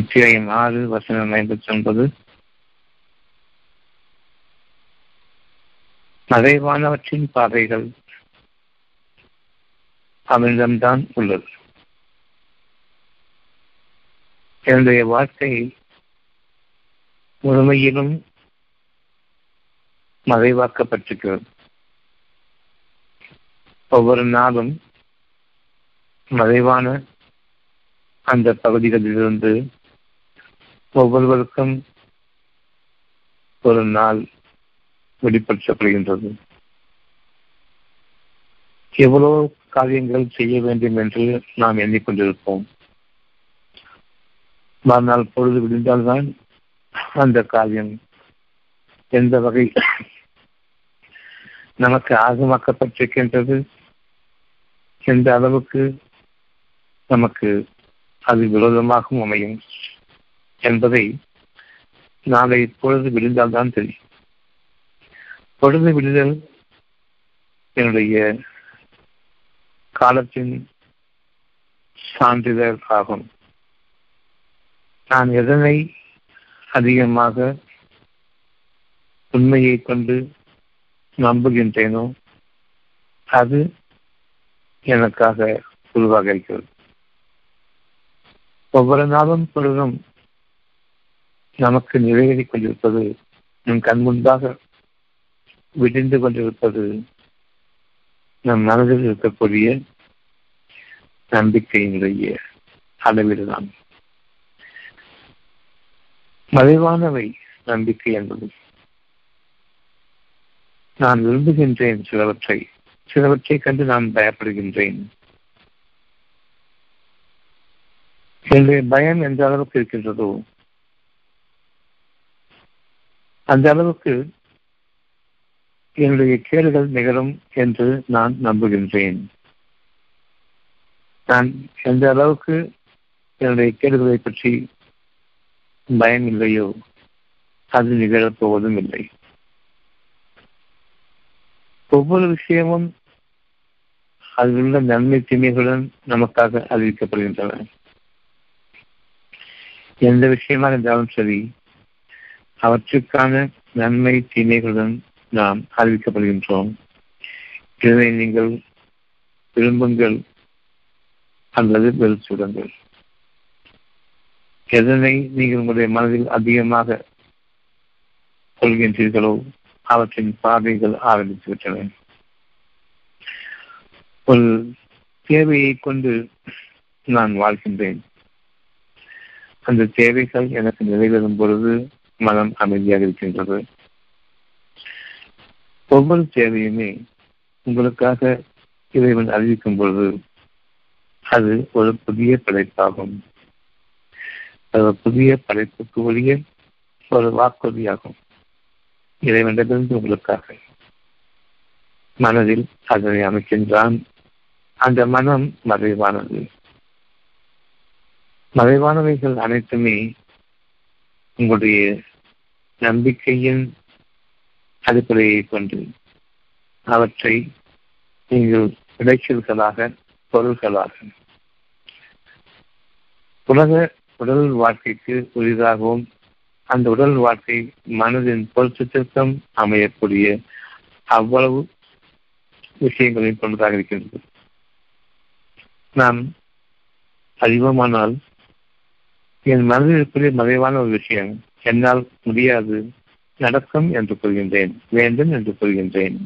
அத்தியாயம் ஆறு வசனம் ஐம்பத்தி ஒன்பது மறைவானவற்றின் பாதைகள் அவனிடம்தான் உள்ளது. என்னுடைய வாழ்க்கை முழுமையிலும் மறைவாக்கப்பட்டிருக்கிறது. ஒவ்வொரு நாளும் மறைவான அந்த பகுதிகளிலிருந்து ஒவ்வொருவருக்கும் ஒரு நாள் வெளிப்படுத்தப்படுகின்றது. எவ்வளவு காரியங்கள் செய்ய வேண்டும் என்று நாம் எண்ணிக்கொண்டிருப்போம். மறுநாள் பொழுது விடிந்தால்தான் அந்த காரியம் எந்த வகை நமக்கு ஆகமாக்கப்பட்டிருக்கின்றது எந்த அளவுக்கு நமக்கு அது விரோதமாகவும் அமையும். என்பதை நாளை பொழுது விழுந்தால்தான் தெரியும். பொழுது விடுதல் என்னுடைய காலத்தின் சான்றிதழ் ஆகும். நான் எதனை அதிகமாக உண்மையை கொண்டு நம்புகின்றேனோ அது எனக்காக உருவாக இருக்கிறது. ஒவ்வொரு நாளும் பொழுதும் நமக்கு நிறைவேறிக் கொண்டிருப்பது நம் கண் முன்பாக விடிந்து கொண்டிருப்பது நம் மனதில் இருக்கக்கூடிய நம்பிக்கையினுடைய அளவில்தான். மறைவானவை நம்பிக்கை என்பது. நான் விரும்புகின்றேன் சிலவற்றை சிலவற்றை கண்டு நான் பயப்படுகின்றேன். என்னுடைய பயம் எந்த அளவுக்கு இருக்கின்றதோ அந்த அளவுக்கு என்னுடைய கேடுகள் நிகழும் என்று நான் நம்புகின்றேன். நான் எந்த அளவுக்கு என்னுடைய கேடுகளை பற்றி பயம் இல்லையோ அது நிகழப் போவதும் இல்லை. ஒவ்வொரு விஷயமும் அதில் உள்ள நன்மை தீமைகளுடன் நமக்காக அறிவிக்கப்படுகின்றன. எந்த விஷயமாக இருந்தாலும் சரி அவற்றுக்கான நன்மை தீமைகளுடன் நாம் அறிவிக்கப்படுகின்றோம். இதனை நீங்கள் விரும்புங்கள் அல்லது வெறுத்துடுங்கள் எதனை நீங்கள் உங்களுடைய மனதில் அதிகமாக கொள்கின்றீர்களோ அவற்றின் பார்வைகள் ஆரம்பித்து விட்டன ஒரு தேவையை கொண்டு நான் வாழ்கின்றேன். அந்த தேவைகள் எனக்கு நிறைவேறும் பொழுது மனம் அமைதியாக இருக்கின்றது. ஒவ்வொரு தேவையுமே உங்களுக்காக இறைவன் அறிவிக்கும் பொழுது அது ஒரு புதிய படைப்பாகும். அது புதிய படைப்புக்கு ஒழிய ஒரு வாக்குறுதியாகும். இறைவனிடமிருந்து உங்களுக்காக. மனதில் அதனை அமைக்கின்றான். அந்த மனம் மறைவானது. மறைவானவைகள் அனைத்துமே உங்களுடைய நம்பிக்கையின் அடிப்படையை கொண்டு அவற்றை நீங்கள் விளைச்சல்களாக பொருள்களாக. உலக உடல் வாழ்க்கைக்கு உரிதாகவும் அந்த உடல் வாழ்க்கை மனதின் பொருத்தத்திற்கும் அமையக்கூடிய அவ்வளவு விஷயங்களையும் கொண்டதாக இருக்கின்றது. நாம் அறிவமானால் என் மனதில் இருக்கக்கூடிய மறைவான ஒரு விஷயம் என்னால் முடியாது. நடக்கும் என்று கூறுகின்றேன் வேண்டும் என்று கூறுகின்றேன்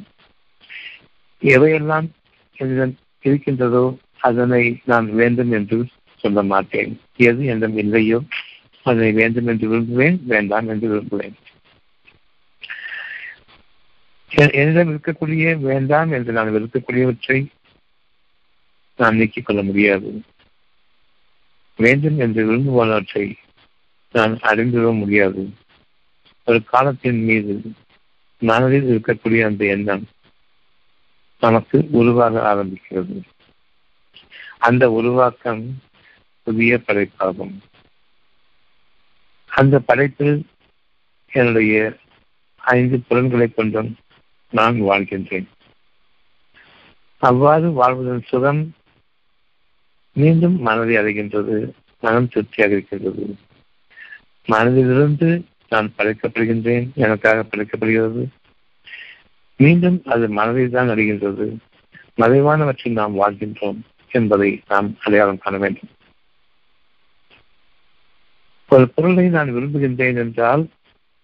எவையெல்லாம் என்னிடம் இருக்கின்றதோ அதனை நான் வேண்டும் என்று சொல்ல மாட்டேன். எது என்னிடம் இல்லையோ அதனை வேண்டும் என்று விரும்புவேன் வேண்டாம் என்று விரும்புவேன். என்னிடம் இருக்கக்கூடிய வேண்டாம் என்று நான் வெறுக்கக்கூடியவற்றை நான் நீக்கிக் கொள்ள முடியாது. வேண்டும் என்று விரும்புவனவற்றை நான் அறிந்துவிட முடியாது. ஒரு காலத்தின் மீது மனதில் இருக்கக்கூடிய அந்த எண்ணம் நமக்கு உருவாக ஆரம்பிக்கிறது. அந்த உருவாக்கம் புதிய படைப்பாகும். அந்த படைப்பில் என்னுடைய ஐந்து புலன்களை கொண்டும் நான் வாழ்கின்றேன். அவ்வாறு வாழ்வதன் சுகம் மீண்டும் மனதை அடைகின்றது மனம் திருப்தியாக இருக்கின்றது மனதிலிருந்து நான் படைக்கப்படுகின்றேன் எனக்காக படைக்கப்படுகிறது. மீண்டும் அது மனதில் தான் அறிகின்றது மறைவானவற்றில் நாம் வாழ்கின்றோம் என்பதை நாம் அடையாளம் காண வேண்டும். ஒரு பொருளை நான் விரும்புகின்றேன் என்றால்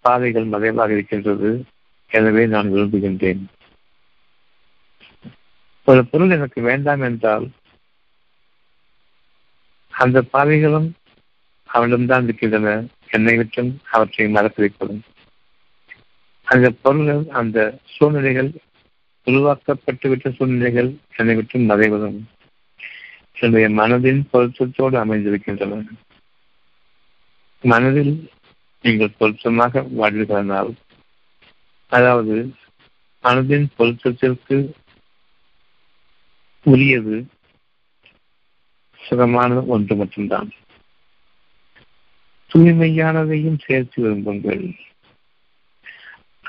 பாதைகள் மறைவாக இருக்கின்றது. எனவே நான் விரும்புகின்றேன். ஒரு பொருள் எனக்கு வேண்டாம் என்றால் அந்த பாதைகளும் அவனிடம்தான் இருக்கின்றன. என்னை விட்டும் அவற்றை மறக்க வைப்பதும் அந்த பொருள்கள் அந்த சூழ்நிலைகள் உருவாக்கப்பட்டுவிட்ட சூழ்நிலைகள் என்னை விட்டும் மறைவதும் என்னுடைய மனதின் பொருத்தத்தோடு அமைந்திருக்கின்றன. மனதில் நீங்கள் பொருத்தமாக வாழ்கிறனால் அதாவது மனதின் பொருத்தத்திற்கு உரியது சுகமான ஒன்று மட்டும்தான். தூய்மையானதையும் சேர்த்து விரும்புங்கள்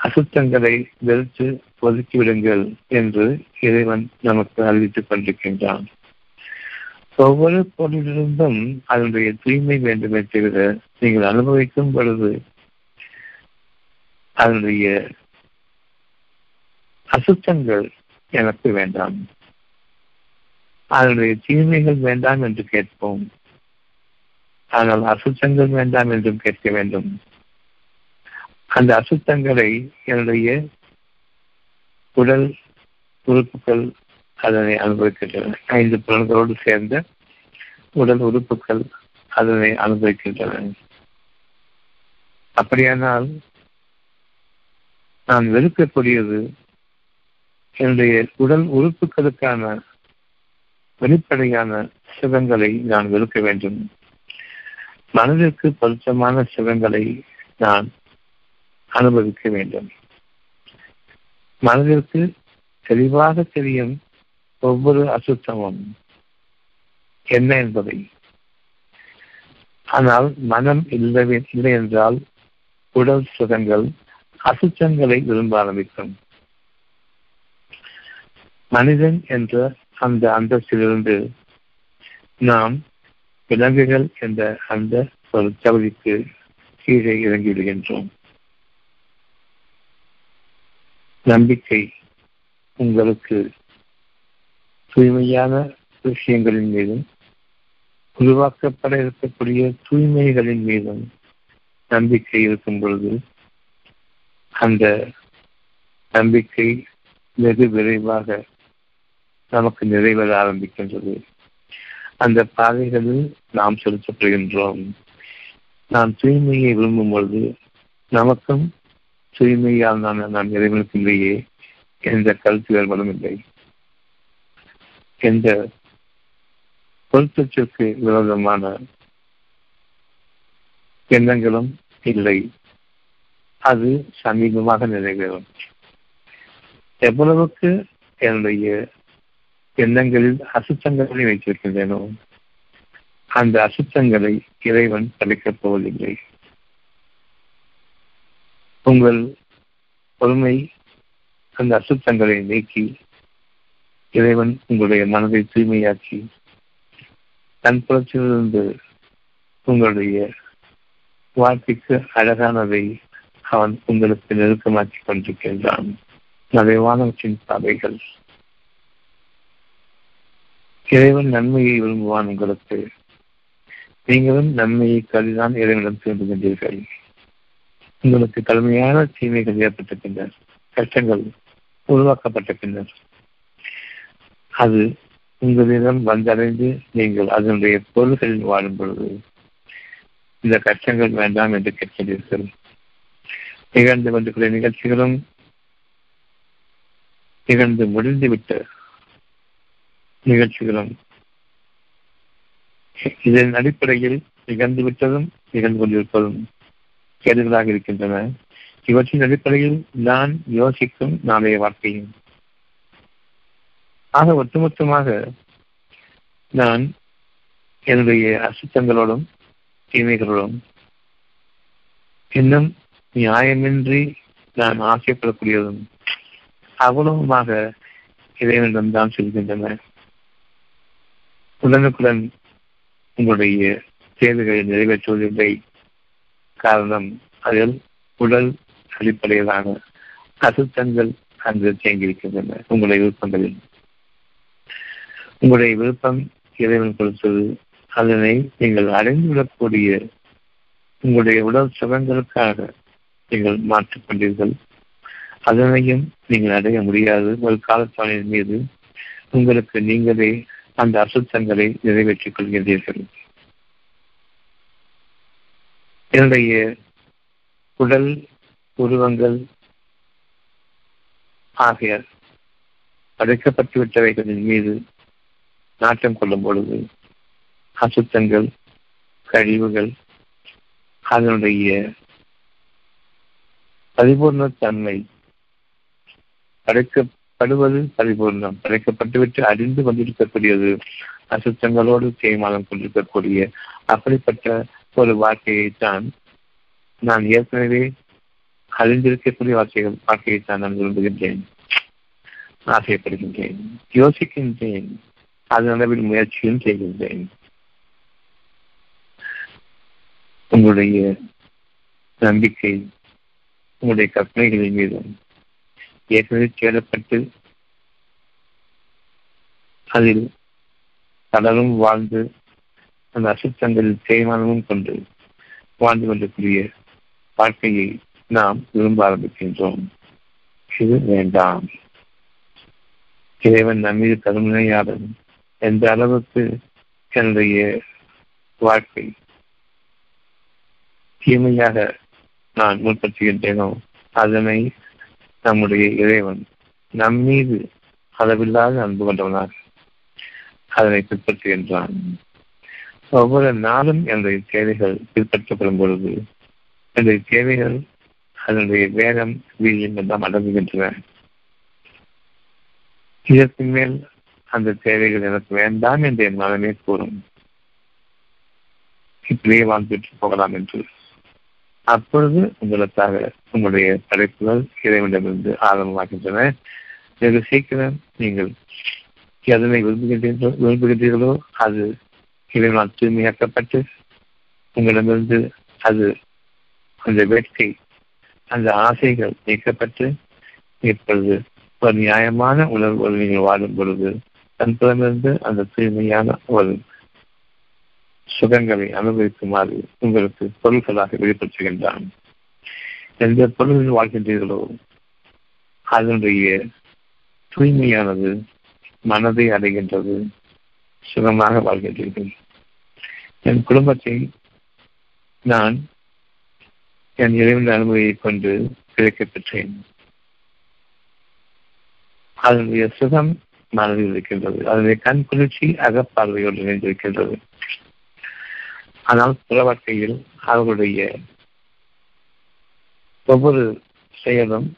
அசுத்தங்களை வெறுத்து ஒதுக்கிவிடுங்கள் என்று இறைவன் நமக்கு அறிவித்துக் கொண்டிருக்கின்றான். ஒவ்வொரு பொருளிலிருந்தும் அதனுடைய தூய்மை வேண்டுமே தவிர நீங்கள் அனுபவிக்கும் பொழுது அதனுடைய அசுத்தங்கள் எனக்கு வேண்டாம். அதனுடைய தீமைகள் வேண்டாம் என்று கேட்போம். ஆனால் அசுத்தங்கள் வேண்டாம் என்றும் கேட்க வேண்டும். அந்த அசுத்தங்களை என்னுடைய உடல் உறுப்புகள் அதனை அனுபவிக்கின்றன. ஐந்து புலன்களோடு சேர்ந்த உடல் உறுப்புகள் அதனை அனுபவிக்கின்றன. அப்படியானால் நான் வெறுக்கக்கூடியது என்னுடைய உடல் உறுப்புகளுக்கான வெளிப்படையான சுகங்களை நான் வெறுக்க வேண்டும். மனதிற்கு பொருத்தமான சுகங்களை நான் அனுபவிக்க வேண்டும். மனதிற்கு தெளிவாக தெரியும் ஒவ்வொரு அசுத்தமும் என்ன என்பதை. ஆனால் மனம் இல்லை இல்லை என்றால் உடல் சுகங்கள் அசுத்தங்களை விரும்ப ஆரம்பிக்கும். மனிதன் என்ற அந்த அந்தஸ்திலிருந்து நாம் விலங்குகள் என்ற அந்த ஒரு தகுதிக்கு கீழே இறங்கி விடுகின்றோம் நம்பிக்கை உங்களுக்கு தூய்மையான விஷயங்களின் மீதும் உருவாக்கப்பட இருக்கக்கூடிய தூய்மைகளின் மீதும் நம்பிக்கை இருக்கும் பொழுது அந்த நம்பிக்கை வெகு விரைவாக நமக்கு நிறைவேற ஆரம்பிக்கின்றது. அந்த பாதைகளில் நாம் செலுத்தப்படுகின்றோம் நாம் தூய்மையை விரும்பும் பொழுது நமக்கும் தூய்மையால் நான் நாம் இறைவனுக்குள்ளேயே எந்த கருத்து வேறுபடும் இல்லை. எந்த பொருத்தத்திற்கு விரோதமான எண்ணங்களும் இல்லை. அது சமீபமாக நிறைவேறும். எவ்வளவுக்கு என்னுடைய எண்ணங்களில் அசுத்தங்களை வைத்திருக்கின்றனோ? அந்த அசுத்தங்களை இறைவன் தடுக்கப் போவதில்லை. உங்கள் பொறுமை அந்த அசுத்தங்களை நீக்கி இறைவன் உங்களுடைய மனதை தூய்மையாக்கி தன் புறத்திலிருந்து உங்களுடைய வாழ்க்கைக்கு அழகானதை அவன் உங்களுக்கு நெருக்கமாக்கி கொண்டிருக்கின்றான். நிறைவானவற்றின் பாதைகள் இறைவன் நன்மையை விரும்புவான் உங்களுக்கு நீங்களும் நன்மையை கருதிதான் இறைவனிடம் திரும்புகின்றீர்கள் உங்களுக்கு கடுமையான தீமைகள் ஏற்பட்ட பின்னர் கஷ்டங்கள் உருவாக்கப்பட்ட பின்னர் அது உங்களிடம் வந்தடைந்து நீங்கள் அதனுடைய பொருள்களில் வாழும் பொழுது இந்த கஷ்டங்கள் வேண்டாம் என்று கேட்கின்றீர்கள் நிகழ்ந்து கொண்டிருக்கிற நிகழ்ச்சிகளும் நிகழ்ந்து முடிந்துவிட்ட நிகழ்ச்சிகளும். இதன் அடிப்படையில் நிகழ்ந்துவிட்டதும் நிகழ்ந்து கொண்டிருப்பதும் கேடுகளாக இருக்கின்றன. இவற்றின் அடிப்படையில் நான் யோசிக்கும் நாளைய வாழ்க்கையும். ஆக ஒட்டுமொத்தமாக நான் என்னுடைய அசுத்தங்களோடும் தீமைகளோடும் இன்னும் நியாயமின்றி நான் ஆசைப்படக்கூடியதும் அவ்வளவுமாக இறைவனிடம் தான் செல்கின்றன. உடனுக்குடன் உங்களுடைய தேவைகளை நிறைவேற்றுவதில்லை காரணம் அதில் உடல் அடிப்படையிலான அசுத்தங்கள் அங்கு தேங்கியிருக்கின்றன. உங்களுடைய விருப்பங்களில். உங்களுடைய விருப்பம் இறைவன் கொடுத்தது. அதனை நீங்கள் அடைந்துவிடக்கூடிய உங்களுடைய உடல் சுகங்களுக்காக நீங்கள் மாற்றிக்கொண்டீர்கள் அதனையும் நீங்கள் அடைய முடியாது. ஒரு காலத்தாளின் மீது உங்களுக்கு நீங்களே அந்த அசுத்தங்களை நிறைவேற்றிக் கொள்கிறீர்கள் என்னுடைய உடல் உருவங்கள் ஆகிய அடைக்கப்பட்டுவிட்டவைகளின் மீது நாட்டம் கொள்ளும் பொழுது அசுத்தங்கள் கழிவுகள் அதனுடைய பரிபூர்ண தன்மை படைக்கப்படுவது பரிபூர்ணம் படைக்கப்பட்டுவிட்டு அறிந்து கொண்டிருக்கக்கூடியது அசுத்தங்களோடு தேய்மானம் கொண்டிருக்கக்கூடிய அப்படிப்பட்ட ஒரு வாழ்க்கையைத்தான் நான் ஏற்கனவே அறிந்திருக்கக்கூடிய வாழ்க்கைகள் தான் நான் விரும்புகின்றேன். ஆசைப்படுகின்றேன் யோசிக்கின்றேன் அதன் அளவில் முயற்சியும் செய்கின்றேன். உங்களுடைய நம்பிக்கை உங்களுடைய கற்பனைகளின் மீதும் ஏற்கனவே தேடப்பட்டு அதில் கடலும் வாழ்ந்து அந்த அசுத்தங்களில் தேய்மானமும் கொண்டு வாழ்ந்து கொண்டிருக்கூடிய வாழ்க்கையை நாம் விரும்ப ஆரம்பிக்கின்றோம். இது வேண்டாம். இறைவன் நம்மீது கருணையாளன் எந்த அளவுக்கு என்னுடைய வாழ்க்கை. தீமையாக நான் முற்படுத்துகின்றேனோ அதனை நம்முடைய இறைவன் நம்மீது அளவில்லாத அன்பு கொண்டவனாக அதனை பின்பற்றுகின்றான். ஒவ்வொரு நாளும் என்னுடைய தேவைகள் பின்பற்றப்படும் பொழுது என்னுடைய தேவைகள் அதனுடைய வேகம் வீரியம் எல்லாம் அடங்குகின்றன. இதற்கு மேல் அந்த தேவைகள் எனக்கு வேண்டாம் என்று என் மனமே கூறும். இப்படியே வாழ்ந்துட்டு போகலாம் என்று அப்பொழுது உங்களுக்காக உங்களுடைய படைப்புகள் இறைவனிடமிருந்து ஆரம்பமாகின்றன. வெகு சீக்கிரம் நீங்கள் எதனை விரும்புகின்றீர்களோ விரும்புகின்றீர்களோ அது இறைவனால் தூய்மையாக்கப்பட்டு உங்களிடமிருந்து அது அந்த வேட்கை அந்த ஆசைகள் நீக்கப்பட்டு இப்பொழுது ஒரு நியாயமான உணர்வு நீங்கள் வாழும் பொழுது தன் புறமிருந்து அந்த தூய்மையான ஒரு சுகங்களை அனுபவிக்குமாறு உங்களுக்கு பொருள்களாக வெளிப்படுத்துகின்றான். எந்த பொருளில் வாழ்கின்றீர்களோ அதனுடைய தூய்மையானது மனதை அடைகின்றது சுகமாக வாழ்கின்றீர்கள். என் குடும்பத்தை நான் என் இறைவன் அனுமதியை கொண்டு கிடைக்கப் பெற்றேன். அதனுடைய சுகம் மனதில் இருக்கின்றது. அதனுடைய கண் குளிர்ச்சி அகப்பார்வையோடு இணைந்திருக்கின்றது ஆனால் புற வாழ்க்கையில் அவர்களுடைய ஒவ்வொரு செயலும்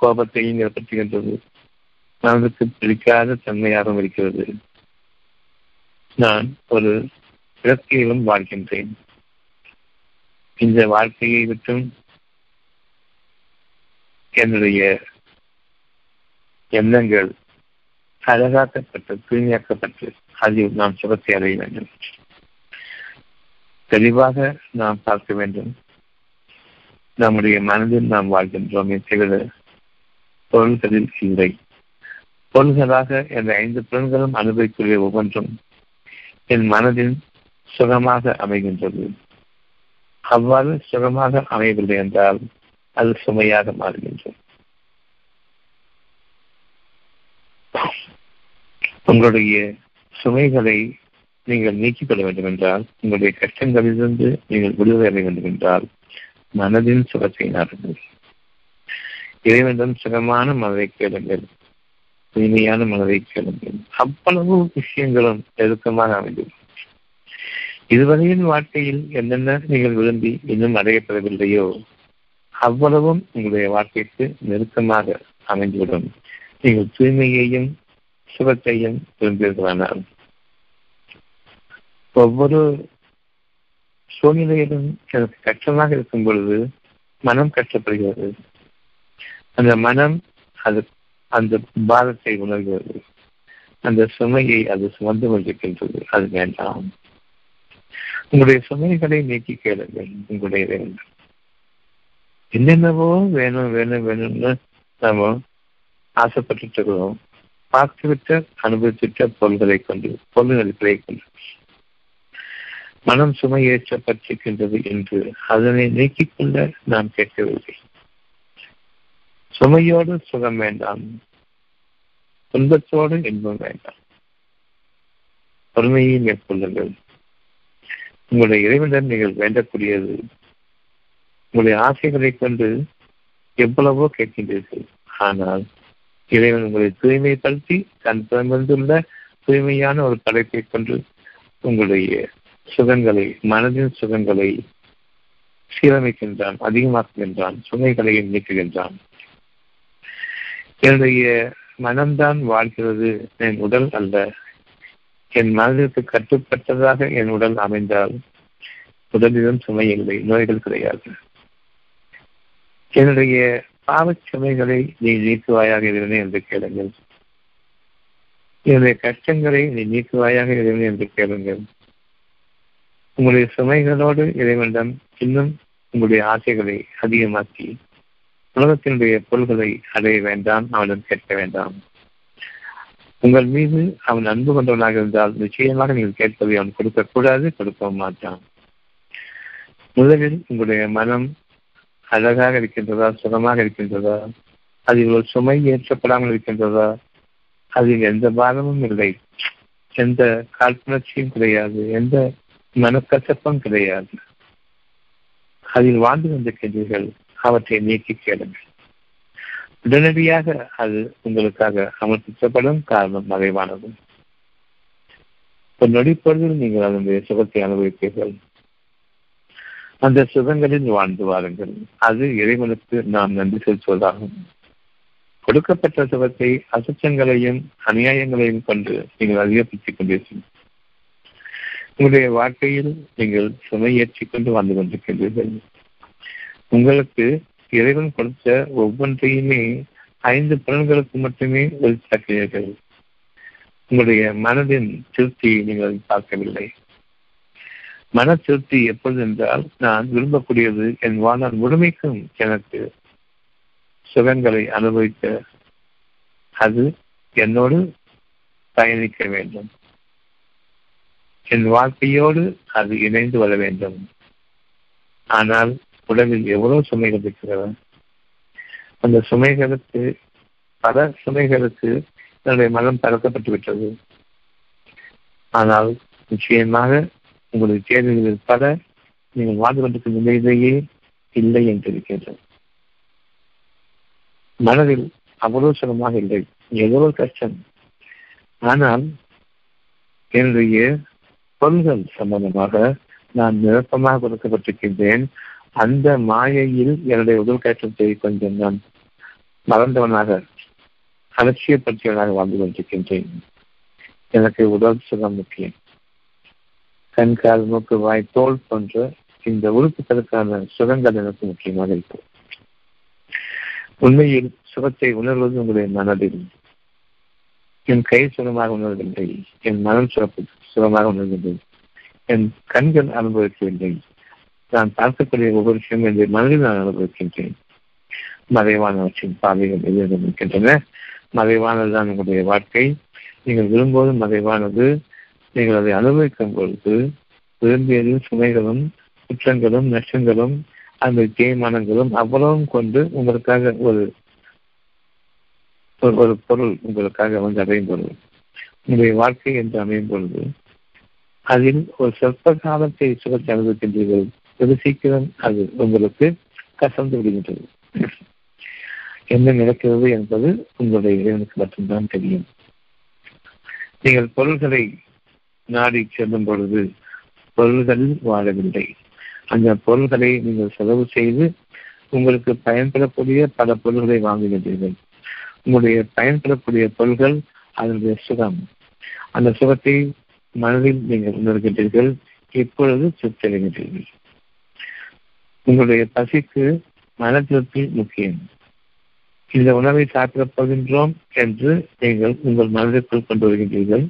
கோபத்தையும் ஏற்படுத்துகின்றது. மனதுக்கு பிடிக்காத தன்மையாகவும் இருக்கிறது. நான் ஒரு இலக்கையிலும் வாழ்கின்றேன். இந்த வாழ்க்கையை விட்டும் என்னுடைய எண்ணங்கள் அழகாக்கப்பட்டு தூய்மையாக்கப்பட்டு அதில் நாம் சுகத்தை அடைய வேண்டும். தெளிவாக நாம் பார்க்க வேண்டும். நம்முடைய மனதில் நாம் வாழ்கின்றோமே. தவிர பொருள்களில் இல்லை. பொருள்களாக என்ற ஐந்து புலன்களும் அனுபவிக்கூடிய ஒவ்வொன்றும் என் மனதில் சுகமாக அமைகின்றது. அவ்வாறு சுகமாக அமையவில்லை என்றால் அது சுமையாக மாறுகின்றது. உங்களுடைய சுமைகளை நீங்கள் நீக்கிப்பட வேண்டும் என்றால் உங்களுடைய கஷ்டங்களிலிருந்து நீங்கள் விடுதலை அடைய வேண்டும் என்றால் மனதின் சுகத்தை நாடுங்கள். இறைவனிடம் சுகமான மனதை கேளுங்கள். தூய்மையான மனதை கேளுங்கள். அவ்வளவு விஷயங்களும் நெருக்கமாக அமைந்துள்ளது இதுவரையின் வாழ்க்கையில் என்னென்ன நீங்கள் விரும்பி இன்னும் அடையப்படவில்லையோ அவ்வளவும் உங்களுடைய வாழ்க்கைக்கு நெருக்கமாக அமைந்துவிடும். நீங்கள் தூய்மையையும் சுகத்தையும் விரும்புகிறீர்களானால் ஒவ்வொரு சூழ்நிலையிலும் எனக்கு கஷ்டமாக இருக்கும் பொழுது மனம் கஷ்டப்படுகிறது. அந்த மனம் அது அந்த பாரத்தை உணர்கிறது. அந்த சுமையை அது சுமந்து கொண்டிருக்கின்றது. அது வேண்டாம். உங்களுடைய சுமைகளை நீக்கி கேளுங்கள். உங்களுடைய என்னென்னவோ வேணும் வேணும் வேணும்னு நம்ம ஆசைப்பட்டு இருக்கிறோம். பார்த்துவிட்ட அனுபவித்துவிட்ட பொருள்களை கொண்டு பொருள்களை கொண்டு மனம் சுமையேற்றப்பட்டிருக்கின்றது என்று அதனை நீக்கிக் கொள்ள நாம் கேட்கவில்லை. சுமையோடு சுகம் வேண்டாம். துன்பத்தோடு இன்பம் வேண்டாம். பொறுமையை மேற்கொள்ளுங்கள். உங்களுடைய இறைவனிடம் நீங்கள் வேண்டக்கூடியது உங்களுடைய ஆசைகளை கொண்டு எவ்வளவோ கேட்கின்றீர்கள். ஆனால் இறைவன் உங்களை தூய்மைப்படுத்தி தன் பிறந்துள்ள தூய்மையான ஒரு படைப்பை கொண்டு உங்களுடைய சுகங்களை மனதின் சுகங்களை சீரமைக்கின்றான் அதிகமாக்குகின்றான் சுமைகளை நீக்குகின்றான். என்னுடைய மனம்தான் வாழ்கிறது என் உடல் அல்ல. என் மனதிற்கு கட்டுப்பட்டதாக என் உடல் அமைந்தால் உடலிலும் சுமை இல்லை நோய்கள் கிடையாது. என்னுடைய பாவச் சுமைகளை நீ நீக்குவாயாக இறைவனே என்று கேளுங்கள். என்னுடைய கஷ்டங்களை நீ நீக்குவாயாக இறைவனே என்று கேளுங்கள். உங்களுடைய சுமைகளோடு இறைவனிடம் இன்னும் உங்களுடைய ஆசைகளை அதிகமாக்கி உலகத்தினுடைய பொருள்களை அடைய வேண்டாம் அவனிடம் கேட்க வேண்டாம். உங்கள் மீது அவன் அன்பு கொண்டவனாக இருந்தால் நிச்சயமாக நீங்கள் கேட்பதை அவன் கொடுக்கக்கூடாது கொடுக்கவும் மாட்டான். முதலில் உங்களுடைய மனம் அழகாக இருக்கின்றதா சுகமாக இருக்கின்றதா? அதில் ஒரு சுமை ஏற்றப்படாமல் இருக்கின்றதா? அதில் எந்த பாரமும் இல்லை. எந்த காழ்ப்புணர்ச்சியும் கிடையாது. எந்த மனக்கசப்பும் கிடையாது. அதில் வாழ்ந்து வந்த கேள்விகள் அவற்றை நீக்கி கேளுங்கள். உடனடியாக அது உங்களுக்காக அமர்த்தப்படும் காரணம் மறைவானது. ஒரு நொடிப்பொழுதில் நீங்கள் அதனுடைய சுகத்தை அனுபவிப்பீர்கள். அந்த சுகங்களில் வாழ்ந்து வாருங்கள். அது இறைவனுக்கு நாம் நன்றி செலுத்துவதாகும். கொடுக்கப்பட்ட சுகத்தை அசுத்தங்களையும் அநியாயங்களையும் கொண்டு நீங்கள் அதிகப்படுத்திக் கொண்டிருக்கிறீர்கள் உங்களுடைய வாழ்க்கையில் நீங்கள் சுமையேற்றிக் கொண்டு வந்து கொண்டிருக்கின்றீர்கள். உங்களுக்கு இறைவன் கொடுத்த ஒவ்வொன்றையுமே ஐந்து புலன்களுக்கு மட்டுமே ஒளித்தாக்கிறீர்கள் உங்களுடைய மனதின் திருப்தியை நீங்கள் பார்க்கவில்லை. மன திருப்தி எப்பொழுது என்றால் நான் விரும்பக்கூடியது என் வாழ்நாள் முழுமைக்கும் எனக்கு சுகங்களை அனுபவிக்க. அது என்னோடு பயணிக்க வேண்டும். என் வாழ்க்கையோடு அது இணைந்து வர வேண்டும். ஆனால் உடலில் எவ்வளவு சுமைகள் இருக்கிறது? அந்த சுமைகளுக்கு பல சுமைகளுக்கு என்னுடைய மனம் தளர்த்தப்பட்டு விட்டது. ஆனால் நிச்சயமாக உங்களுடைய தேர்வுகளில் பல நீங்கள் வாழ்ந்து கொண்டிருக்கும் நிலையிலேயே இல்லை என்று இருக்கின்றது மனதில் அவ்வளவு சுலமாக இல்லை. எவ்வளவு கஷ்டம். ஆனால் என்னுடைய பொருள்கள் சம்பந்தமாக நான் நிரப்பமாக கொடுக்கப்பட்டிருக்கின்றேன். அந்த மாயையில் என்னுடைய உடல் கட்டத்தை கொஞ்சம் நான் மறந்தவனாக அலட்சியப்படுத்தியவனாக வாழ்ந்து கொண்டிருக்கின்றேன். எனக்கு உடல் சுகம் முக்கியம். கண் கால் மூக்கு வாய் தோல் போன்ற இந்த உறுப்புகளுக்கான சுகங்கள் எனக்கு முக்கியமாக இருக்கும். உண்மையில் சுகத்தை உணர்வது உங்களுடைய மனதில் என் கை சுகமாக உணர்வதில்லை. என் மனம் சுரப்பு சுகமாக உணர்வதில்லை. என் கண்கள் அனுபவிக்கவில்லை. நான் பார்க்கக்கூடிய ஒவ்வொரு விஷயம் என்று மனதில் நான் அனுபவிக்கின்றேன். மறைவானவற்றின் பாதைகள் எதிர்த்து இருக்கின்றன மறைவானதுதான் உங்களுடைய வாழ்க்கை. நீங்கள் விரும்புவது மறைவானது. நீங்கள் அதை அனுபவிக்கும் பொழுது விரும்பியதில் சுமைகளும் குற்றங்களும் நஷ்டங்களும் அந்த தேய்மானங்களும் அவ்வளவும் கொண்டு உங்களுக்காக ஒரு ஒரு பொருள் உங்களுக்காக வந்து அடையும் பொழுது உங்களுடைய வாழ்க்கை என்று அமையும் பொழுது அதில் ஒரு சொற்ப காலத்தை சுகத்தை அனுபவிக்கின்றீர்கள் வெகு சீக்கிரம் அது உங்களுக்கு கசந்து விடுகின்றது. என்ன நடக்கிறது என்பது உங்களுடைய இறைவனுக்கு மட்டும்தான் தெரியும். நீங்கள் பொருள்களை நாடி செல்லும் பொழுது பொருள்களில் வாழவில்லை. அந்த பொருள்களை நீங்கள் செலவு செய்து உங்களுக்கு பயன்படக்கூடிய பல பொருள்களை வாங்குகின்றீர்கள். உங்களுடைய பயன்படக்கூடிய பொருள்கள் அதனுடைய சுகம். அந்த சுகத்தை மனதில் நீங்கள் உணர்கின்றீர்கள் இப்பொழுது சுற்றடைகின்றீர்கள் உங்களுடைய பசிக்கு மன திருப்தி முக்கியம். இந்த உணவை சாப்பிடப் போகின்றோம் என்று நீங்கள் உங்கள் மனதிற்குள் கொண்டு வருகின்றீர்கள்.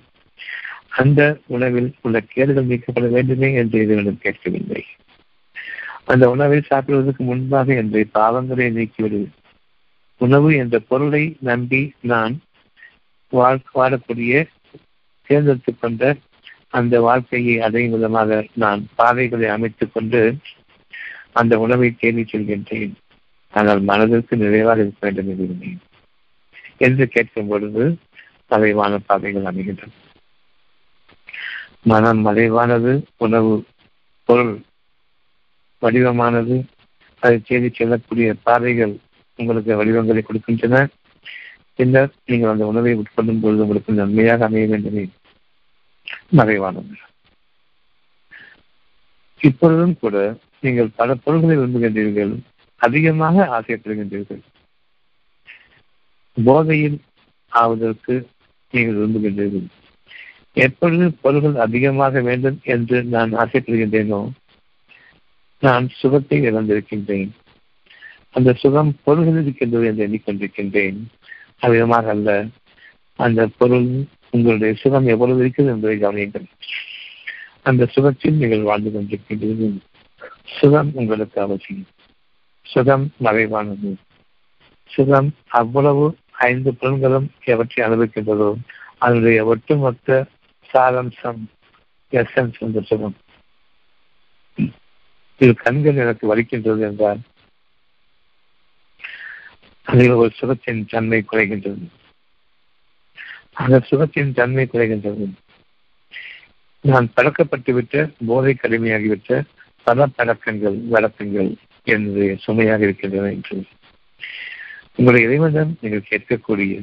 அந்த உணவில் உள்ள கேடுகள் நீக்கப்பட வேண்டுமே என்று இறைவனும் கேட்கவில்லை. அந்த உணவை சாப்பிடுவதற்கு முன்பாக என்னுடைய பாவங்களை நீக்கிவிடு. உணவு என்ற பொருளை நம்பி நான் வாழக்கூடிய தேர்ந்தெடுத்து கொண்ட அந்த வாழ்க்கையை அடையும் விதமாக நான் பாதைகளை அமைத்துக் கொண்டு அந்த உணவை தேடி செல்கின்றேன். ஆனால் மனதிற்கு நிறைவாக இருக்க வேண்டும் என்று என்று கேட்கும் பொழுது மறைவான பாதைகள் அமைகின்றன. மனம் மறைவானது உணவு பொருள் வடிவமானது அதை தேடி செல்லக்கூடிய பாதைகள் உங்களுக்கு வடிவங்களை கொடுக்கின்றன. பின்னர் நீங்கள் அந்த உணவை உட்கொள்ளும் பொழுது உங்களுக்கு நன்மையாக அமைய வேண்டுமே. மறைவானது. இப்பொழுதும் கூட நீங்கள் பல பொருள்களை விரும்புகின்றீர்கள் அதிகமாக ஆசைப்படுகின்றீர்கள் போதையில் ஆவதற்கு நீங்கள் விரும்புகின்றீர்கள். எப்பொழுது பொருள்கள் அதிகமாக வேண்டும் என்று நான் ஆசைப்படுகின்றேனோ நான் சுகத்தை இழந்திருக்கின்றேன். அந்த சுகம் பொருள்கள் இருக்கின்றது என்று எண்ணிக்கொண்டிருக்கின்றேன். அவ்விதமாக அல்ல. அந்த பொருள் உங்களுடைய சுகம் எவ்வளவு இருக்கிறது என்பதை கவனியுங்கள். அந்த சுகத்தில் நீங்கள் வாழ்ந்து கொண்டிருக்கின்றீர்கள். சுகம் உங்களுக்கு அவசியம். சுகம் மறைவானது. சுகம் அவ்வளவு ஐந்து புலன்களும் எவற்றை அனுபவிக்கின்றதோ அதனுடைய ஒட்டுமொத்த சாரம்சம் எசன்ஸ் என்ற சுகம். இது கண்கள் எனக்கு வலிக்கின்றது என்றால் அதில் ஒரு சுகத்தின் தன்மை குறைகின்றது. அந்த சுகத்தின் தன்மை குறைகின்றது. நான் பழக்கப்பட்டுவிட்ட போதை கடுமையாகிவிட்ட பல பழக்கங்கள் வழக்கங்கள் என்னுடைய சுமையாக இருக்கின்றன என்று. உங்களுடைய இறைவனிடம் நீங்கள் கேட்கக்கூடிய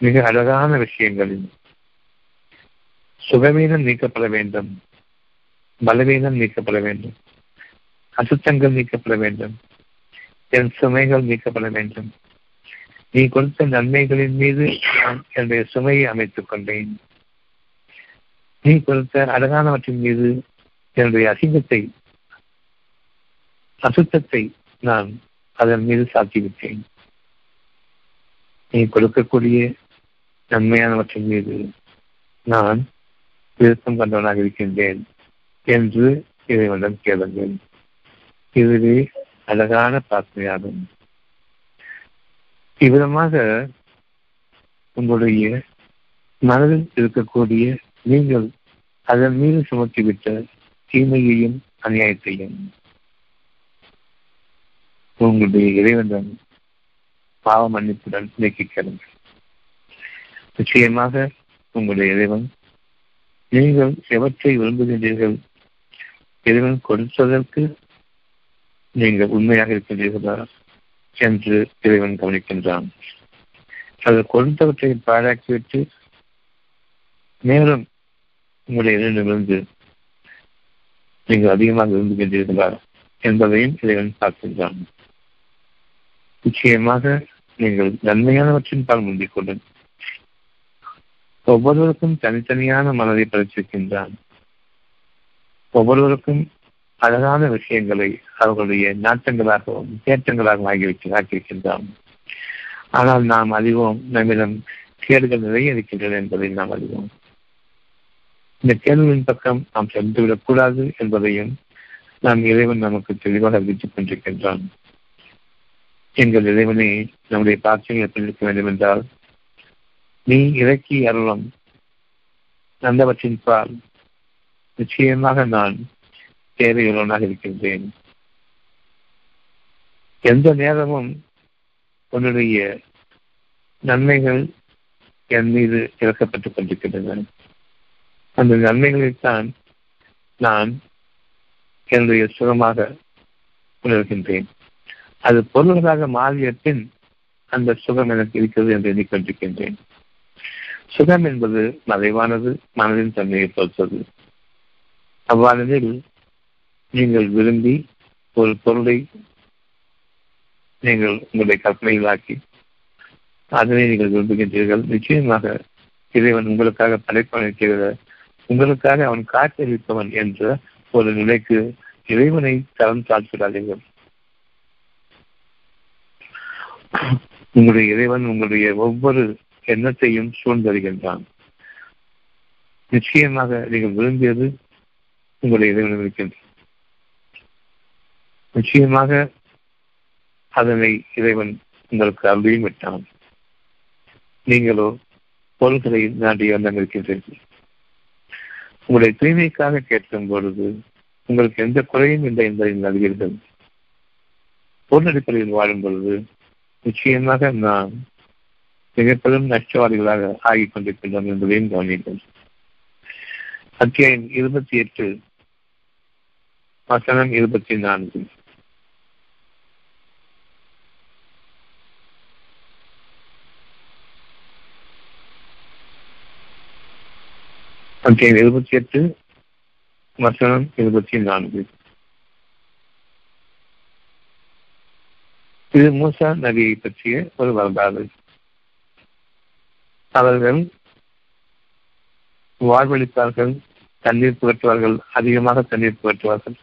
மிக அழகான விஷயங்களில் சுகவீனம் நீக்கப்பட வேண்டும் பலவீனம் நீக்கப்பட வேண்டும் அசுத்தங்கள் நீக்கப்பட வேண்டும் என் சுமைகள் நீக்கப்பட வேண்டும். நீ கொடுத்த நன்மைகளின் மீது நான் என்னுடைய சுமையை அமைத்துக் கொண்டேன். நீ கொடுத்த அழகானவற்றின் மீது என்னுடைய அசிங்கத்தை அசுத்தத்தை நான் அதன் மீது சாத்திவிட்டேன். நீ கொடுக்கக்கூடிய நன்மையானவற்றின் மீது நான் விருப்பம் கொண்டவனாக இருக்கின்றேன் என்று இறைவனிடம் கேளுங்கள். இதுவே அழகான பிரார்த்தனையாகும் இவ்விதமாக உங்களுடைய மனதில் இருக்கக்கூடிய நீங்கள் அதன் மீது சுமத்திவிட்ட தீமையையும் அநியாயத்தையும் உங்களுடைய இறைவன் பாவ மன்னிப்புடன் நீக்கிக்கிறது நிச்சயமாக உங்களுடைய இறைவன் நீங்கள் எவற்றை விரும்புகின்றீர்கள்? இறைவன் கொடுத்ததற்கு நீங்கள் உண்மையாக இருக்கின்றீர்களா என்று இறைவன் கவனிக்கின்றான். அது கொடுத்தவற்றை பாழாக்கிவிட்டு மேலும் உங்களுடைய இறைவனிலிருந்து நீங்கள் அதிகமாக விரும்புகின்றீர்களா என்பதையும் இறைவன் பார்க்கின்றான். நிச்சயமாக நீங்கள் நன்மையானவற்றின் பால் முந்திக் கொள்ளும். ஒவ்வொருவருக்கும் தனித்தனியான மனதை படைத்திருக்கின்றான். ஒவ்வொருவருக்கும் அழகான விஷயங்களை அவர்களுடைய நாட்டங்களாகவும் தேட்டங்களாகவும் ஆகிவிட்டு ஆக்கியிருக்கின்றான் ஆனால் நாம் அறிவோம் நம்மிடம் கேடுகள் நிறைய இருக்கின்றன என்பதை நாம் அறிவோம். இந்த கேள்வியின் பக்கம் நாம் சென்றுவிடக் கூடாது என்பதையும் நாம் இறைவன் நமக்கு தெளிவாக அறிவித்துக் கொண்டிருக்கின்றான். எங்கள் இறைவனை நம்முடைய பாக்கியம் பிடிக்க வேண்டும் என்றால் நீ இறக்கி அருளும் நல்லவற்றின் பால் நிச்சயமாக நான் தேவையுள்ளவனாக இருக்கின்றேன். எந்த நேரமும் உன்னுடைய நன்மைகள் என் மீது இறக்கப்பட்டுக் கொண்டிருக்கின்றன. அந்த நன்மைகளைத்தான் நான் என்னுடைய சுகமாக உணர்கின்றேன். அது பொருள்களாக மாறிய பின் அந்த சுகம் எனக்கு இருக்கிறது என்று எண்ணிக்கொண்டிருக்கின்றேன். சுகம் என்பது மறைவானது மனதின் தன்மையை பொறுத்தது. அவ்வாறெனில் நீங்கள் விரும்பி ஒரு பொருளை நீங்கள் உங்களுடைய கற்பனைகளாக்கி அதனை நீங்கள் விரும்புகின்றீர்கள். நிச்சயமாக இறைவன் உங்களுக்காக படைப்பவன் உங்களுக்காக அவன் காற்றளிப்பவன் என்ற ஒரு நிலைக்கு இறைவனை தரம் தாழ்த்திடாதீர்கள். உங்களுடைய இறைவன் உங்களுடைய ஒவ்வொரு எண்ணத்தையும் சூழ்ந்தறிகின்றான். நிச்சயமாக நீங்கள் விரும்பியது உங்களுடைய இறைவன் இருக்கின்றது நிச்சயமாக அதனை இறைவன் உங்களுக்கு அருளையும் விட்டான். நீங்களோ பொருள்களை நாடி வந்திருக்கின்றீர்கள். உங்களுடைய தூய்மைக்காக கேட்கும் பொழுது உங்களுக்கு எந்த குறையும் இல்லை என்பதை அறிவீர்கள். பொருள் அடிப்படையில் வாழும் பொழுது நிச்சயமாக நாம் மிக பெரும் நஷ்டவாதிகளாக ஆகிக் கொண்டிருக்கின்றோம் என்பதையும் கவனிங்கள் அத்தியாயம் இருபத்தி எட்டு வசனம் இருபத்தி நான்கு. அத்தியாயம் எழுபத்தி எட்டு வசனம் இருபத்தி நான்கு. இது மூசா நபியை பற்றிய ஒரு வரலாறு. அவர்கள் வாழ்வழித்தார்கள் தண்ணீர் புகட்டுவார்கள் அதிகமாக தண்ணீர் புகட்டுவார்கள்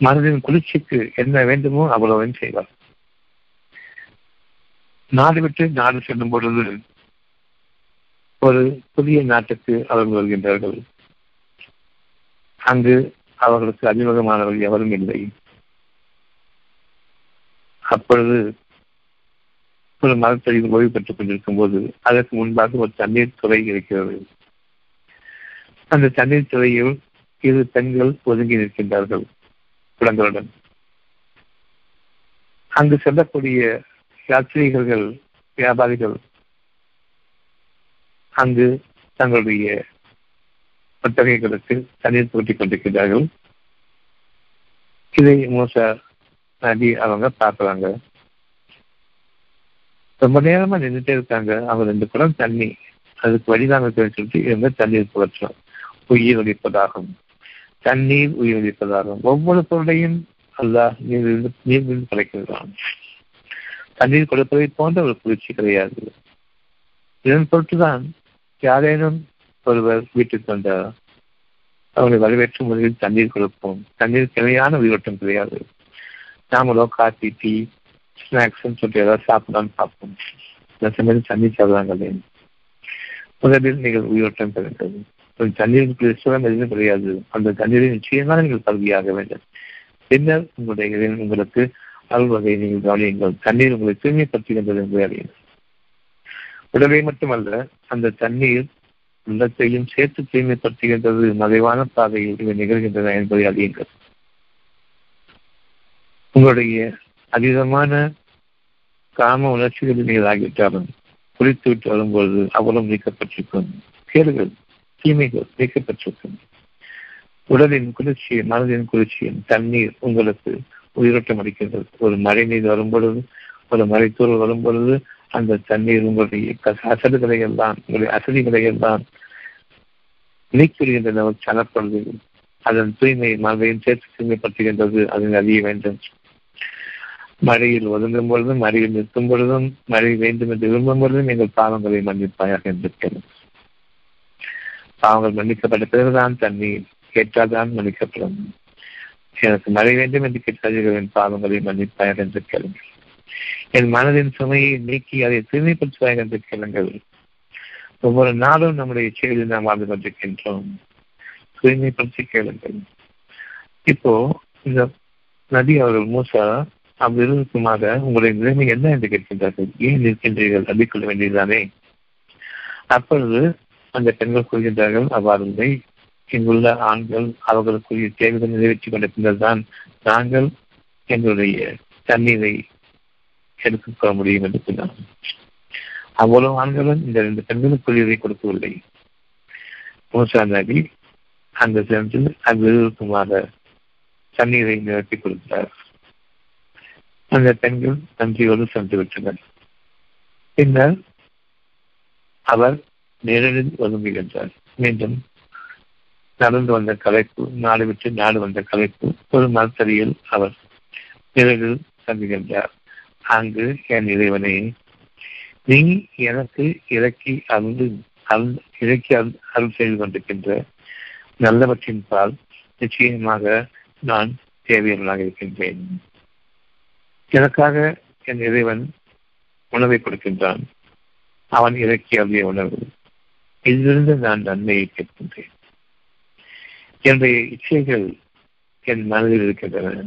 மனதின் குளிர்ச்சிக்கு என்ன வேண்டுமோ அவ்வளவு செய்வார். நாடு விட்டு நாடு செல்லும் பொழுது ஒரு புதிய நாட்டுக்கு அவர்கள் வருகின்றார்கள். அங்கு அவர்களுக்கு அறிமுகமானவர்கள் எவரும் இல்லை. அப்பொழுது ஒரு மரத்தடியில் ஓய்வு பெற்றுக் கொண்டிருக்கும் போது அதற்கு முன்பாக ஒரு தண்ணீர் துறை இருக்கிறது. அந்த தண்ணீர் துறையில் இரு பெண்கள் ஒதுங்கி நிற்கின்றார்கள் குழந்தைகளுடன். அங்கு செல்லக்கூடிய யாத்திரிகர்கள் வியாபாரிகள் அங்கு தங்களுடைய ஒட்டகைகளுக்கு தண்ணீர் தூட்டிக் கொண்டிருக்கிறார்கள். இதை மோச நதி அவங்க பார்க்குறாங்க. ரொம்ப நேரமா நின்றுட்டே இருக்காங்க. அவங்க ரெண்டு குடம் தண்ணி அதுக்கு வழிதாங்க சொல்லிட்டு இவங்க தண்ணீர் புகற்றோம் உயிர் ஒழிப்பதாகும். தண்ணீர் உயிர் ஒழிப்பதாகும். ஒவ்வொரு பொருளையும் அல்ல நீர் நீர் படைக்கிறான். தண்ணீர் கொடுப்பதை போன்ற ஒரு குளிர்ச்சி கிடையாது. இதன் பொருட்டுதான் யாரேனும் ஒருவர் வீட்டுக்கு வந்தார் அவர்களை வரவேற்றும் முறையில் தண்ணீர் கொடுப்போம். தண்ணீர் தேவையான உயிரோட்டம் கிடையாது. நாமளோ காஃபி டீ ஸ்நாக்ஸ் சொல்லிட்டு ஏதாவது சாப்பிடலாம்னு பார்ப்போம். இந்த சமயம் தண்ணீர் சாப்பிடாங்க முதலில் நீங்கள் உயிரோட்டம் பெறுங்கள் ஒரு தண்ணீருக்கு சுகம் எதுவும் கிடையாது. அந்த தண்ணீரை நிச்சயமாக நீங்கள் கல்வியாக வேண்டும். பின்னர் உங்களுடைய உங்களுக்கு அல்வகை நீங்கள் கவனியுங்கள். தண்ணீர் உங்களை தூய்மைப்படுத்துகின்றது என்பதை அறியுங்கள். உடலை மட்டுமல்ல அந்த தண்ணீர் உள்ளத்தையும் சேர்த்து தூய்மைப்படுத்துகின்றது மறைவான பாதையில் இவை நிகழ்கின்றன என்பதை அறியுங்கள். உங்களுடைய அதீதமான காம உணர்ச்சிகளில் நீங்கள் ஆகிவிட்டாலும் குளித்து விட்டு வரும்பொழுது அவ்வளவு நீக்கப்பட்டிருக்கும். கேடுகள் தீமைகள் நீக்கப்பட்டிருக்கும். உடலின் குளிர்ச்சி மனதின் குளிர்ச்சியின் தண்ணீர் உங்களுக்கு உயிரோட்டம் அளிக்கின்றது. ஒரு மழை நீர் வரும் பொழுது ஒரு மலைத்தூர் வரும் பொழுது அந்த தண்ணீர் உங்களுடைய அசடுகளை எல்லாம் உங்களுடைய அசதிகளை எல்லாம் நீக்கிவிடுகின்றன சனப்பொழுது அதன் தூய்மை மழையும் சேர்த்து தூய்மைப்படுத்துகின்றது அதனை அறிய வேண்டும். மழையில் ஒதுங்கும் பொழுதும் மழையில் நிற்கும் பொழுதும் மழை வேண்டும் என்று விரும்பும் பொழுதும் எங்கள் பாவங்களை மன்னிப்பாயாக என்று பாவங்கள் மன்னிக்கப்பட்ட பிறகுதான் தண்ணீர் கேட்டால்தான் மன்னிக்கப்படும். எனக்கு மழை வேண்டும் என்று கேட்டார்கள் என் பாவங்களை மன்னிப்பாயாக என்று கேளுங்கள் என் மனதின் சுமையை நீக்கி அதை தூய்மைப்படுத்துவாய் என்று கேளுங்கள். ஒவ்வொரு நாளும் நம்முடைய செயலில் நாம் வாழ்ந்து கொண்டிருக்கின்றோம். தூய்மைப்படுத்தி கேளுங்கள். இப்போ இந்த நதி அவர்கள் மூசா அவ்விருக்குமாக உங்களுடைய நிலைமை என்ன என்று கேட்கின்றார்கள். ஏன் நிற்கின்றீர்கள்? அள்ளிக்கொள்ள வேண்டியதுதானே? அப்பொழுது அந்த பெண்கள் கூறுகின்றார்கள் அவ்வாறு இல்லை இங்குள்ள ஆண்கள் அவர்களுக்குரிய தேவைகள் நிறைவேற்றி கொண்ட பின்னர் தான் நாங்கள். எங்களுடைய தண்ணீரை எடுக்க முடியும் என்று சொன்னார். அவ்வளவு ஆண்களும் இந்த ரெண்டு பெண்களுக்குரியதை கொடுக்கவில்லை. மூசா நபி அந்த சென்றில் அவ்விருக்குமாக தண்ணீரை நிரப்பி கொடுத்தார். அந்த பெண்கள் நன்றியோடு சென்று விட்டனர். பின்னர் அவர் நேரடில் ஒதுங்குகின்றார் மீண்டும் நடந்து வந்த கலைப்பு நாடு விட்டு நாடு வந்த கலைப்பு ஒரு மரத்தடியில் அவர் நிழலில் தங்குகின்றார் அங்கு என் இறைவனை நீ எனக்கு இறக்கி அருந்து இறக்கி அருள் செய்து கொண்டிருக்கின்ற நல்லவற்றின் பால் நிச்சயமாக நான் தேவையவனாக இருக்கின்றேன். எனக்காக என் இறைவன் உணவை கொடுக்கின்றான். அவன் இறக்கி அருளிய உணவு. இதிலிருந்து நான் நன்மையை கேட்கின்றேன் என்னுடைய இச்சைகள் என் மனதில் இருக்கின்றன.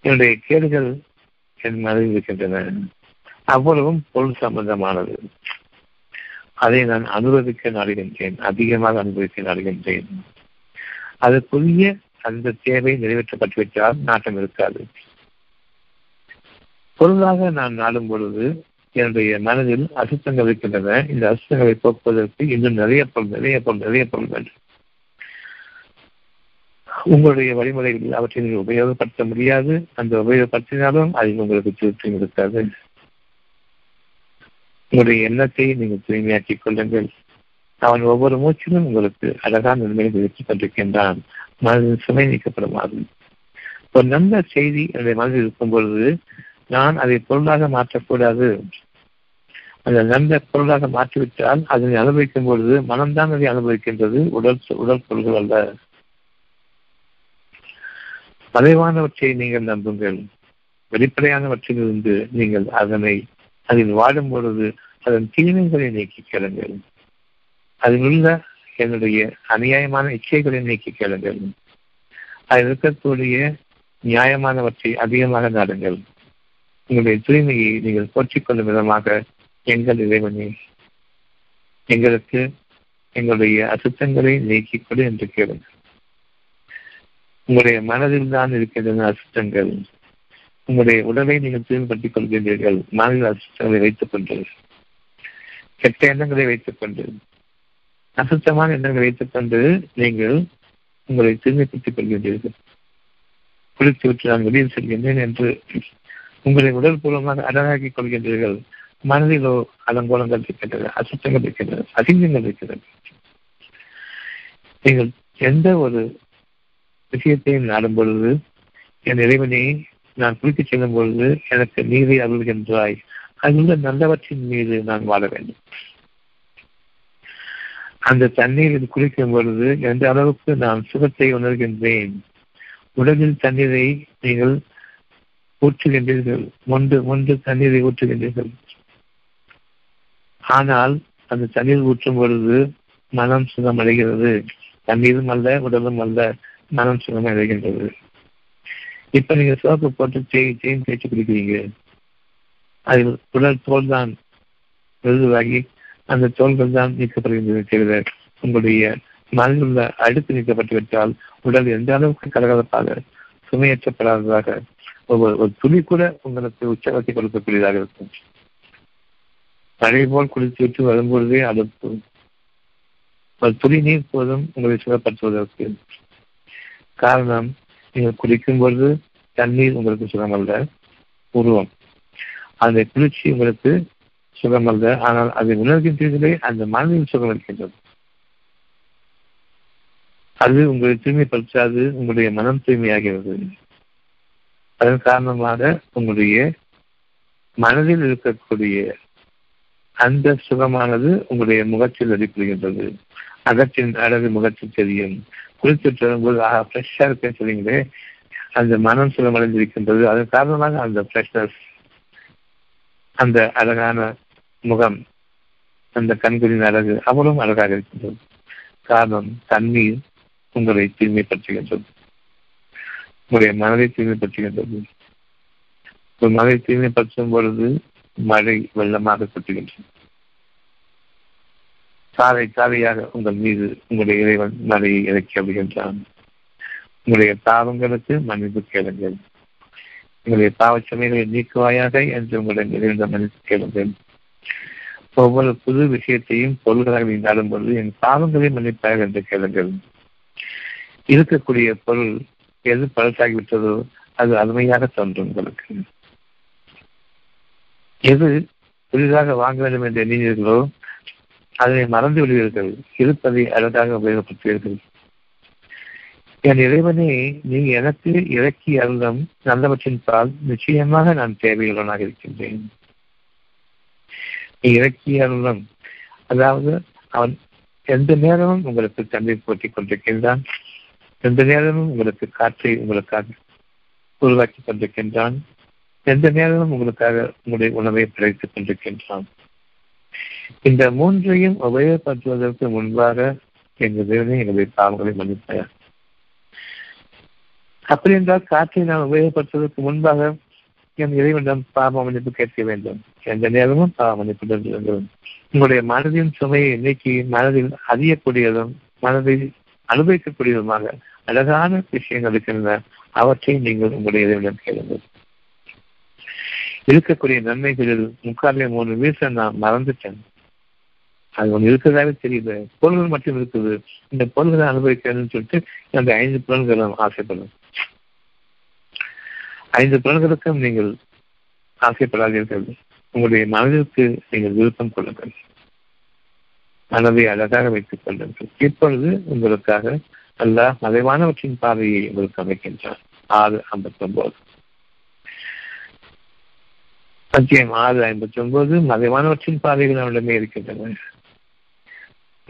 என்னுடைய கேடுகள் என் மனதில் இருக்கின்றன. அவ்வளவும் பொருள் சம்பந்தமானது. அதை நான் அனுபவிக்க நாடுகின்றேன். அதிகமாக அனுபவிக்க நாடுகின்றேன். அதற்குரிய அந்த தேவை நிறைவேற்றப்பட்டுவிட்டால் நாட்டம் இருக்காது. பொருளாக நான் நாடும் பொழுது என்னுடைய மனதில் அசுத்தங்கள் இருக்கின்றன. இந்த அசுத்தங்களை போக்குவதற்கு இன்னும் நிறைய பொருள் நிறைய பொருள் நிறைய பொருள் வேண்டும் உங்களுடைய வழிமுறைகளில் அவற்றை நீங்கள் உபயோகப்படுத்த முடியாது. அந்த உபயோகப்படுத்தினாலும் அதில் உங்களுக்கு திருப்தி இருக்காது உங்களுடைய எண்ணத்தை நீங்கள் தூய்மையாக்கிக் கொள்ளுங்கள். அவன் ஒவ்வொரு மூச்சிலும் உங்களுக்கு அழகான நன்மையை விதித்துக் கொண்டிருக்கின்றான். மனதில் சுமை நீக்கப்படுமாறு ஒரு நல்ல செய்தி என்னுடைய மனதில் இருக்கும் பொழுது நான் அதை பொருளாக மாற்றக்கூடாது. அந்த நல்ல பொருளாக மாற்றிவிட்டால் அதனை அனுபவிக்கும் பொழுது மனம்தான் அதை அனுபவிக்கின்றது. உடல் உடல் பொருள்கள் அல்ல. மறைவானவற்றை நீங்கள் நம்புங்கள். வெளிப்படையானவற்றிலிருந்து நீங்கள் அதனை அதில் வாடும் பொழுது அதன் தீமைகளை நீக்கி கேளுங்கள். அதில் உள்ள என்னுடைய அநியாயமான இச்சைகளை நீக்கி கேளுங்கள். அதில் இருக்கக்கூடிய நியாயமானவற்றை அதிகமாக நாடுங்கள். உங்களுடைய தூய்மையை நீங்கள் போற்றிக் கொள்ளும் விதமாக எங்கள் இறைவனே எங்களுக்கு எங்களுடைய அசுத்தங்களை நீக்கிக் கொடு என்று கேளுங்கள். உங்களுடைய மனதில் தான் இருக்கின்றன அசுத்தங்கள். உங்களுடைய உடலை நீங்கள் தூய்மைப்படுத்திக் கொள்கின்றீர்கள். மனதில் அசுத்தங்களை வைத்துக் கொண்டு. கெட்ட எண்ணங்களை வைத்துக் கொண்டு. அசுத்தமான எண்ணங்களை வைத்துக் கொண்டு நீங்கள் உங்களை தூய்மைப்படுத்திக் கொள்கின்றீர்கள். குளித்து விட்டு நான் வெளியில் செல்கின்றேன் என்று உங்களை உடல் பூர்வமாக அழகாக்கிக் கொள்கின்றீர்கள். மனதிலோ அலங்கோலங்கள் இருக்கின்றது அசுத்தங்கள் இருக்கின்றது அசிங்கங்கள் இருக்கிறது நீங்கள் எந்த ஒரு விஷயத்தை நாடும் பொழுது என் இறைவனை நான் குறித்துச் செல்லும் பொழுது எனக்கு நீரை அருள்கின்றாய் அங்குள்ள நல்லவற்றின் மீது நான் வாழ வேண்டும். அந்த தண்ணீரில் குளிக்கும் பொழுது எந்த அளவுக்கு நான் சுகத்தை உணர்கின்றேன்? உடலில் தண்ணீரை நீங்கள் ஊற்றுகின்றீர்கள். ஒன்று ஒன்று தண்ணீரை ஊற்றுகின்றீர்கள். ஆனால் அந்த தண்ணீர் ஊற்றும் பொழுது மனம் சுகம் அடைகிறது தண்ணீரும் அல்ல உடலும் அல்ல. மனம் சுகம் அடைகின்றது இப்ப நீங்க சோப்பு போட்டு செய் செயின் தேய்ச்சி குடிக்கிறீங்க அதில் உடல் தோல் தான் விருதுவாகி அந்த தோள்கள் தான் நீக்கப்படுகின்றது தவிர உங்களுடைய மனதில் உள்ள அழுத்து நீக்கப்பட்டு விட்டால் உடல் எந்த அளவுக்கு கலகலப்பாக சுமையேற்றப்படாததாக ஒவ்வொரு ஒரு துளி கூட உங்களுக்கு உச்சவத்தை கொடுக்கக்கூடியதாக இருக்கும். மழை போல் குளித்து விட்டு வரும்பொழுதே அழுப்பு ஒரு துளி நீர் போதும் உங்களை சுகப்படுத்துவதற்கு. காரணம் நீங்கள் குளிக்கும் பொழுது தண்ணீர் உங்களுக்கு சுகமல்ல உருவம். அந்த குளிர்ச்சி உங்களுக்கு சுகமல்ல ஆனால் அதை உணர்கின்றீர்களே அந்த மனதில் சுகம் இருக்கின்றது. அது உங்களை தூய்மைப்படுத்தாது உங்களுடைய மனம் தூய்மையாகிறது. அதன் காரணமாக உங்களுடைய மனதில் இருக்கக்கூடிய அந்த சுகமானது உங்களுடைய முகத்தில் வெளிப்படுகின்றது. அகத்தின் அழகு முகத்தில் தெரியும். குளித்துட்டு வரும்போது ஆஹா ஃப்ரெஷ்ஷாக இருக்கேன்னு சொல்லிங்களே அந்த மனம் சுகமடைந்திருக்கின்றது. அதன் காரணமாக அந்த ஃப்ரெஷ்னஸ் அந்த அழகான முகம் அந்த கண்களின் அழகு அவ்வளவு அழகாக இருக்கின்றது. காரணம் தண்ணீர் உங்களை தூய்மைப்படுத்துகின்றது. உங்களுடைய மனதை தூய்மைப்படுத்துகின்றது. ஒரு மனதை தூய்மைப்படுத்தும் பொழுது மழை வெள்ளமாக கொட்டுகின்றது. சாலை சாலையாக உங்கள் மீது உங்களுடைய இறைவன் மழையை இறக்கி அப்படிகின்றான் உங்களுடைய பாவங்களுக்கு மன்னிப்பு கேளுங்கள். உங்களுடைய பாவச்சமைகளை நீக்குவாயாக என்று உங்களுடைய இறைவன் மன்னிப்பு கேளுங்கள். ஒவ்வொரு புது விஷயத்தையும் பொருள்களாக நீங்காடும் பொழுது என் பாவங்களை மன்னிப்பாக என்று கேளுங்கள். இருக்கக்கூடிய பொருள் எது பழசாகிவிட்டதோ அது அருமையாக தோன்றும் உங்களுக்கு. எது புதிதாக வாங்க வேண்டும் என்று எண்ணினீர்களோ அதனை மறந்து விடுவீர்கள். இருப்பதை அழகாக உபயோகப்படுத்துவீர்கள் என் இறைவனே நீ எனக்கு இறக்கி அருளம் நல்லவற்றின் பால் நிச்சயமாக நான் தேவையுள்ளவனாக இருக்கின்றேன். நீ இறக்கிய அருந்தம் அதாவது அவன் எந்த நேரமும் உங்களுக்கு தண்ணீர் போட்டிக் கொண்டிருக்கின்றான் எந்த நேரமும் உங்களுக்கு காற்றை உங்களுக்காக உருவாக்கி கொண்டிருக்கின்றான் எந்த நேரமும் உங்களுக்காக உங்களுடைய உணவை பிழைத்துக் கொண்டிருக்கின்றான். இந்த மூன்றையும் உபயோகப்படுத்துவதற்கு முன்பாக எங்கள் தேவனே எங்களுடைய பாவங்களை மன்னிப்பார். அப்படி என்றால் காற்றை நான் உபயோகப்படுத்துவதற்கு முன்பாக என் இறைவனிடம் பாவ மன்னிப்பு கேட்க வேண்டும். எந்த நேரமும் பாவ மன்னிப்பு வேண்டும் உங்களுடைய மனதின் சுமையை இன்னைக்கு மனதில் அறியக்கூடியதும் மனதை அனுபவிக்கக்கூடியதுமாக அழகான விஷயங்கள் இருக்கின்றன அவற்றை நீங்கள் உங்களுடைய இறைவனிடம் கேளுங்கள். இருக்கக்கூடிய நன்மைகளில் முக்காலே மூணு வீச நான் மறந்துட்டேன். அது ஒன்று இருக்கிறதாவே தெரியுது. பொருள்கள் மட்டும் இருக்குது. இந்த பொருள்களை அனுபவிக்கணும்னு சொல்லிட்டு அந்த ஐந்து புலன்களும் ஆசைப்படும் ஐந்து புலன்களுக்கும் நீங்கள் ஆசைப்படாதீர்கள். உங்களுடைய மனதிற்கு நீங்கள் விருப்பம் கொள்ளுங்கள். மனதை அழகாக வைத்துக் கொள்ளுங்கள். இப்பொழுது உங்களுக்காக அல்ல மறைவானவற்றின் பார்வையை உங்களுக்கு அமைக்கின்றார் ஆறு ஐம்பத்தி ஒன்பது மத்தியம் ஆறு ஐம்பத்தி ஒன்பது மறைவானவற்றின் பாதைகள் அவரிடமே இருக்கின்றன.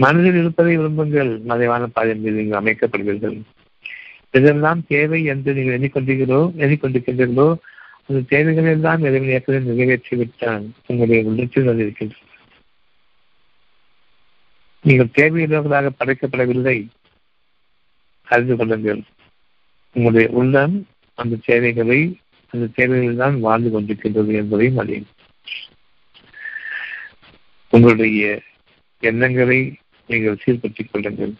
மனதில் இருப்பதை விரும்புங்கள். மறைவான பாதை மீது நீங்கள் அமைக்கப்படுவீர்கள். இதெல்லாம் தேவை என்று நீங்கள் எண்ணிக்கொண்டீர்களோ எண்ணிக்கொண்டிருக்கின்றீர்களோ அந்த தேவைகள் எல்லாம் இறைவன் ஏற்கனவே நிறைவேற்றி விட்டான் உங்களுடைய உள்ளத்தில் இருக்கின்றது நீங்கள் தேவையுள்ளவர்களாக படைக்கப்படவில்லை. அறிந்து கொள்ளுங்கள். உங்களுடைய உள்ளம் அந்த தேவைகளை அந்த தேவைகளில் தான் வாழ்ந்து கொண்டிருக்கின்றது என்பதையும் அறியும் உங்களுடைய எண்ணங்களை நீங்கள் சீர்படுத்திக் கொள்ளுங்கள்.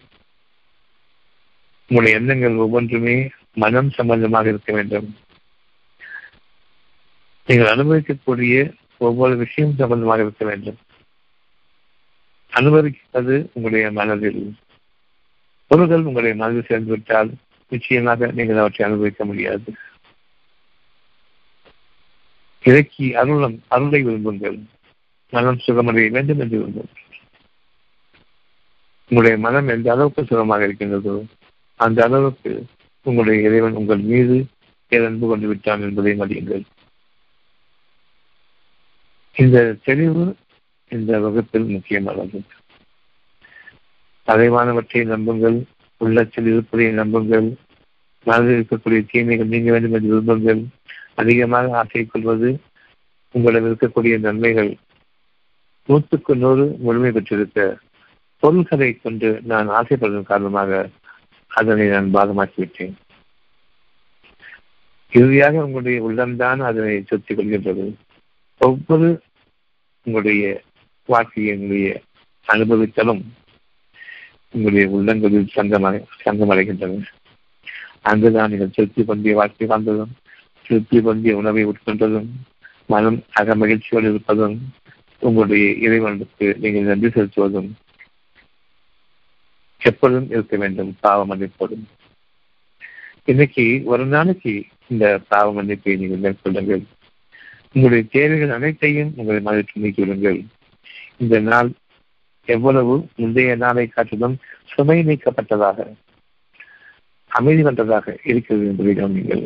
உங்களுடைய எண்ணங்கள் ஒவ்வொன்றுமே மனம் சம்பந்தமாக இருக்க வேண்டும். நீங்கள் அனுபவிக்கக்கூடிய ஒவ்வொரு விஷயம் சம்பந்தமாக இருக்க வேண்டும். அனுபவிப்பது உங்களுடைய மனதில். பொருள்கள் உங்களுடைய மனதில் சேர்ந்துவிட்டால் நிச்சயமாக நீங்கள் அவற்றை அனுபவிக்க முடியாது. இறக்கி அருளம் அருளை விரும்புங்கள். மனம் சுகமடைய வேண்டும் என்று விரும்புங்கள். உங்களுடைய மனம் எந்த அளவுக்கு சுகமாக இருக்கின்றதோ அந்த அளவுக்கு உங்களுடைய இறைவன் உங்கள் மீது பேரன்பு கொண்டு விட்டான் என்பதை அறியுங்கள் இந்த தெளிவு இந்த வகுப்பில் முக்கியமானது. அறைவானவற்றை நம்புங்கள் உள்ளத்தில் இருப்பதை நம்புங்கள் மனதில் இருக்கக்கூடிய தீமைகள் நீங்க வேண்டும் என்று விரும்புங்கள் அதிகமாக ஆசை கொள்வது உங்களிடம் இருக்கக்கூடிய நன்மைகள் நூற்றுக்கு நூறு முழுமை பெற்றிருக்க பொருள்களை கொண்டு நான் ஆசைப்படுவதன் காரணமாக அதனை நான் பாகமாக்கிவிட்டேன் இறுதியாக உங்களுடைய உள்ளம்தான் அதனை சுத்திக் கொள்கின்றது. ஒவ்வொரு உங்களுடைய வாழ்க்கையினுடைய அனுபவித்தலும் உங்களுடைய உள்ளங்களில் சங்கமடை சங்கமடைகின்றது அங்குதான் நீங்கள் திருப்தி பொந்திய வாழ்க்கை வாழ்ந்ததும் திருப்தி பொந்திய உணவை உட்கொண்டதும் மனம் அக மகிழ்ச்சியோடு இருப்பதும் உங்களுடைய இறைவனுக்கு நீங்கள் நன்றி செலுத்துவதும் எப்பொழுதும் இருக்க வேண்டும் பாவ மன்னிப்போடும். இன்னைக்கு ஒரு நாளைக்கு இந்த பாவ மன்னிப்பை நீங்கள் மேற்கொள்ளுங்கள். உங்களுடைய தேவைகள் அனைத்தையும் உங்களை மனதிற்கு நீக்கிவிடுங்கள். இந்த நாள் எவ்வளவு முந்தைய நாளை காட்டிலும் சுமை நீக்கப்பட்டதாக அமைதி வந்ததாக இருக்கிறது என்பதை கவனிங்கள்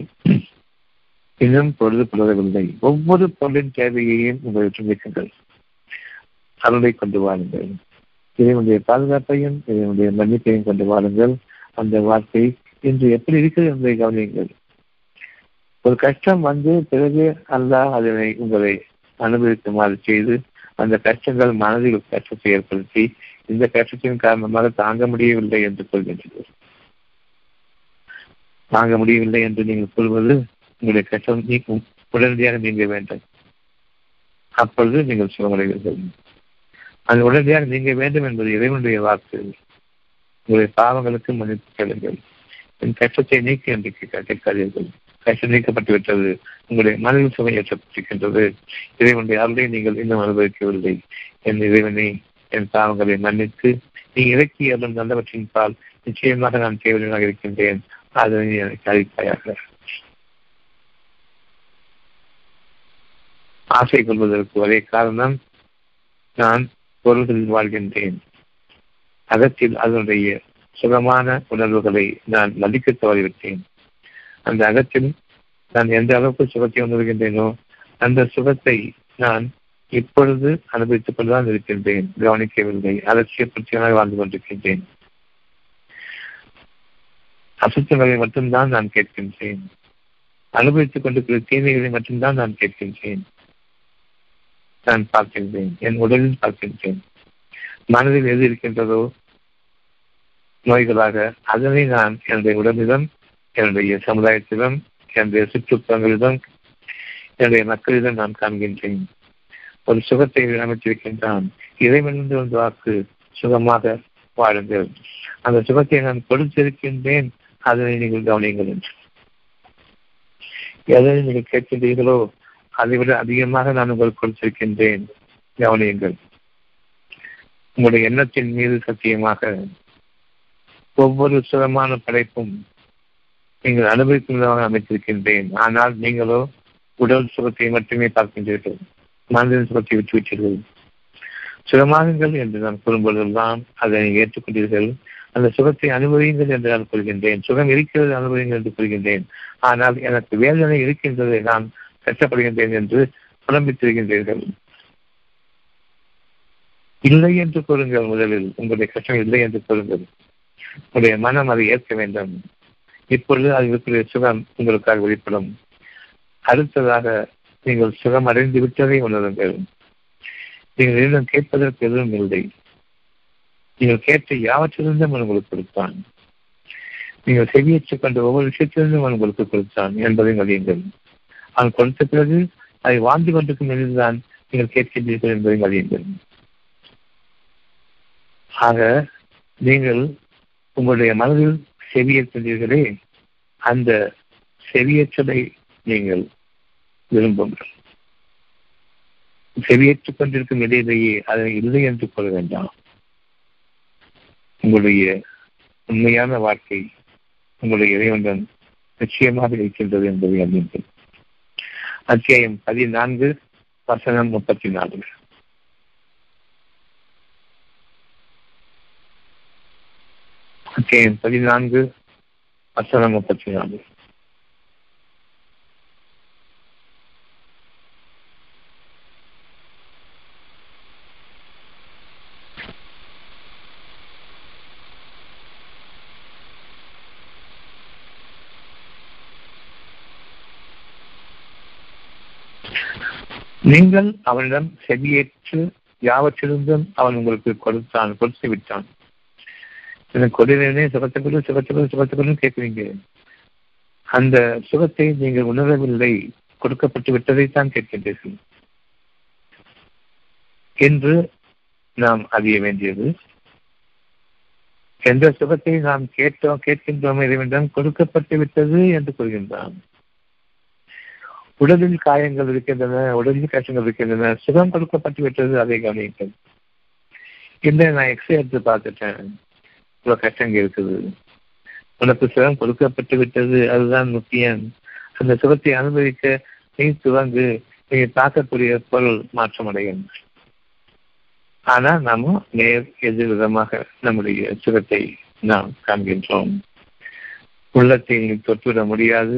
இன்னும் பொழுது புலரவில்லை ஒவ்வொரு பொருளின் தேவையையும் உங்களுக்கு நீக்குங்கள். அருளை கொண்டு வாருங்கள். இறைவனுடைய பாதுகாப்பையும் இறைவனுடைய மன்னிப்பையும் கொண்டு வாருங்கள். அந்த வார்த்தை இன்று எப்படி இருக்கிறது என்பதை கவனியுங்கள். ஒரு கஷ்டம் வந்து பிறகு அல்லாஹ் அதனை உங்களை அனுபவிக்குமாறு செய்து அந்த கஷ்டங்கள் மனதில் கஷ்டத்தை ஏற்படுத்தி இந்த கஷ்டத்தின் காரணமாக தாங்க முடியவில்லை என்று சொல்கின்றது தாங்க முடியவில்லை என்று நீங்கள் சொல்வது உங்களுடைய கஷ்டம் நீக்கும் உடனடியாக நீங்க வேண்டும். அப்பொழுது நீங்கள் சுகமடைவீர்கள். அது உடனடியாக நீங்க வேண்டும் என்பது இறைவனுடைய வாக்கு. உங்களுடைய பாவங்களுக்கு மன்னிப்பு கேளுங்கள். என் கஷ்டத்தை நீக்கி என்று கேட்காதீர்கள் கஷ்டம் நீக்கப்பட்டு விட்டது உங்களுடைய மனதில் சுமை ஏற்றப்பட்டிருக்கின்றது. இறைவனுடைய அருளை நீங்கள் இன்னும் அனுபவிக்கவில்லை. என் இறைவனை என் பாவங்களை மன்னித்து நீ இறக்கி அருளும் நல்லவற்றின் பால் நிச்சயமாக நான் தேவையாக இருக்கின்றேன். அதனை எனக்கு அளிப்பாயாக. ஆசை கொள்வதற்கு ஒரே காரணம் நான் பொருள்களில் வாழ்கின்றேன். அகத்தில் அதனுடைய சுகமான உணர்வுகளை நான் மதிக்க தவறிவிட்டேன். அந்த அகத்தில் நான் எந்த அளவுக்கு சுகத்தை உணர்கின்றேனோ அந்த சுகத்தை நான் இப்பொழுது அனுபவித்துக் கொண்டுதான் இருக்கின்றேன். கவனிக்கவில்லை. அலட்சியப்படுத்தியமாக வாழ்ந்து கொண்டிருக்கின்றேன். அசுத்தங்களை மட்டும்தான் நான் கேட்கின்றேன். அனுபவித்துக் கொண்டிருக்கிற தீமைகளை மட்டும்தான் நான் கேட்கின்றேன். நான் பார்க்கின்றேன். என் உடலில் பார்க்கின்றேன். மனதில் எது இருக்கின்றதோ நோய்களாக அதனை நான் என்னுடைய உடலிடம் என்னுடைய சமுதாயத்திலும் என்னுடைய சுற்றுப்புறங்களிடம் என்னுடைய மக்களிடம் நான் காண்கின்றேன். ஒரு சுகத்தை அமைத்திருக்கின்றான். இறைவனிருந்து வந்து வாக்கு சுகமாக வாழுங்கள். அந்த சுகத்தை நான் கொடுத்திருக்கின்றேன். அதனை நீங்கள் கவனியுங்கள் என்று. எதனை நீங்கள் கேட்கின்றீர்களோ அதை விட அதிகமாக நான் உங்களுக்கு கொடுத்திருக்கின்றேன். கவனியுங்கள். உங்களுடைய எண்ணத்தின் மீது சத்தியமாக ஒவ்வொரு சுகமான படைப்பும் நீங்கள் அனுபவிக்கும் விதமாக அமைத்திருக்கின்றேன். ஆனால் நீங்களோ உடல் சுகத்தை மட்டுமே பார்க்கின்றீர்கள். மனதின் சுகத்தை விட்டுவிட்டீர்கள் சுகமாகுங்கள் என்று நான் கூறும்பொழுதெல்லாம் அதை ஏற்றுக்கொண்டீர்கள். அந்த சுகத்தை அனுபவியுங்கள் என்று நான் கூறுகின்றேன். சுகம் இருக்கிறது அனுபவியுங்கள் என்று கூறுகின்றேன். ஆனால் எனக்கு வேதனை இருக்கின்றதை நான் கஷ்டப்படுகின்றேன் என்று புலம்பித்திருக்கின்றீர்கள். இல்லை என்று கூறுங்கள் முதலில். உங்களுடைய கஷ்டம் இல்லை என்று கூறுங்கள். உங்களுடைய மனம் அதை ஏற்க வேண்டும். இப்பொழுது அது இருக்கிற சுகம் உங்களுக்காக வெளிப்படும். அடுத்ததாக நீங்கள் சுகம் அடைந்து விட்டதை உணருங்கள். நீங்கள் இன்னும் கேட்பதற்கு எதுவும் இல்லை. நீங்கள் கேட்ட யாவற்றிலிருந்தும் அவன் உங்களுக்கு கொடுத்தான். நீங்கள் செவியேற்றுக் கொண்ட ஒவ்வொரு விஷயத்திலிருந்தும் அவன் உங்களுக்கு கொடுத்தான் என்பதை அறியுங்கள் அவன் கொடுத்த பிறகு அதை வாழ்ந்து கொண்டிருக்கும் நிலையில்தான் நீங்கள் கேட்கின்றீர்கள் என்பதை அறியுங்கள் ஆக நீங்கள் உங்களுடைய மனதில் செவியேற்கின்றீர்களே அந்த செவியேற்றலை நீங்கள் விரும்புங்கள். செவியேற்றுக் கொண்டிருக்கும் இடையிலேயே அதை இல்லை என்று கொள்ள வேண்டாம். உங்களுடைய உண்மையான வாழ்க்கை உங்களுடைய இறைவன் நிச்சயமாக இருக்கின்றது என்பதை அறிந்தீர்கள் அத்தியாயம் பதினான்கு வசனம் முப்பத்தி நான்கு அத்தியாயம் பதினான்கு வசனம் முப்பத்தி நான்கு நீங்கள் அவனிடம் செவியேற்று யாவற்றிலிருந்தும் அவன் உங்களுக்கு கொடுத்தான் கொடுத்து விட்டான். எனக்கு கொடுவேனே சுகத்துக்குள்ள சுகத்தை சுகத்துக்குள்ள கேட்குறீங்க. அந்த சுகத்தை நீங்கள் உணரவில்லை கொடுக்கப்பட்டு விட்டதைத்தான் கேட்கின்றீர்கள். என்று நாம் அறிய வேண்டியது. எந்த சுகத்தை நாம் கேட்டோம் கேட்கின்றோம் இறைவனிடம் கொடுக்கப்பட்டு விட்டது என்று கூறுகின்றான். உடலில் காயங்கள் இருக்கின்றன உடலில் கஷ்டங்கள் இருக்கின்றன சுகம் கொடுக்கப்பட்டு விட்டது அதை கவனியுங்கள். இல்லை நான் எக்ஸ்ரே எடுத்து பார்த்துட்டேன். இவ்வளவு கஷ்டங்கள் இருக்குது. உனக்கு சுகம் கொடுக்கப்பட்டு விட்டது அதுதான் முக்கியம். அந்த சுகத்தை அனுபவிக்க நீ துவங்கு. நீ பார்க்கக்கூடிய பொருள் மாற்றம் அடையும் ஆனா நாம நேர் எதிர்விதமாக நம்முடைய சுகத்தை நாம் காண்கின்றோம். உள்ளத்தை தொட்டுவிட முடியாது.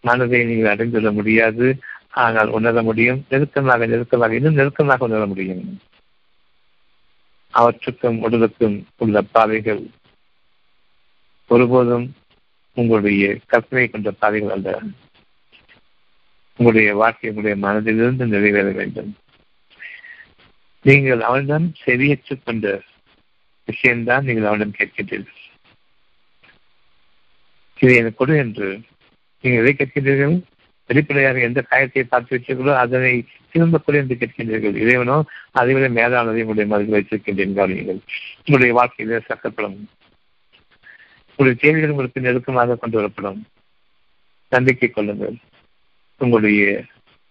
மனதை நீங்கள் அடைந்துள்ள முடியாது. ஆனால் உணர முடியும். நெருக்கமாக நெருக்கமாக இன்னும் நெருக்கமாக உணர முடியும். அவற்றுக்கும் உடலுக்கும் உள்ள பாதைகள் ஒருபோதும் உங்களுடைய கற்பனை கொண்ட பாதைகள் அல்ல. உங்களுடைய வாழ்க்கை உங்களுடைய மனதிலிருந்து நிறைவேற வேண்டும். நீங்கள் அவனிடம் செவியேற்றுக் கொண்ட விஷயம்தான் நீங்கள் அவனிடம் கேட்கின்றீர்கள். இதை எனக்கு கொடு என்று நீங்கள் எதை கேட்கின்றீர்கள்? வெளிப்படையாக எந்த காயத்தை பார்த்து வச்சீர்களோ அதனை திரும்ப கொடு என்று கேட்கின்றீர்கள். இறைவனோ அதை விட மேலானதை உங்களுடைய மனதில் வைத்திருக்கின்றேன் கவனியுங்கள். உங்களுடைய வாழ்க்கையிலே சக்கப்படும் உங்களுடைய தேவைகள் உங்களுக்கு நெருக்கமாக கொண்டு வரப்படும். நம்பிக்கை கொள்ளுங்கள். உங்களுடைய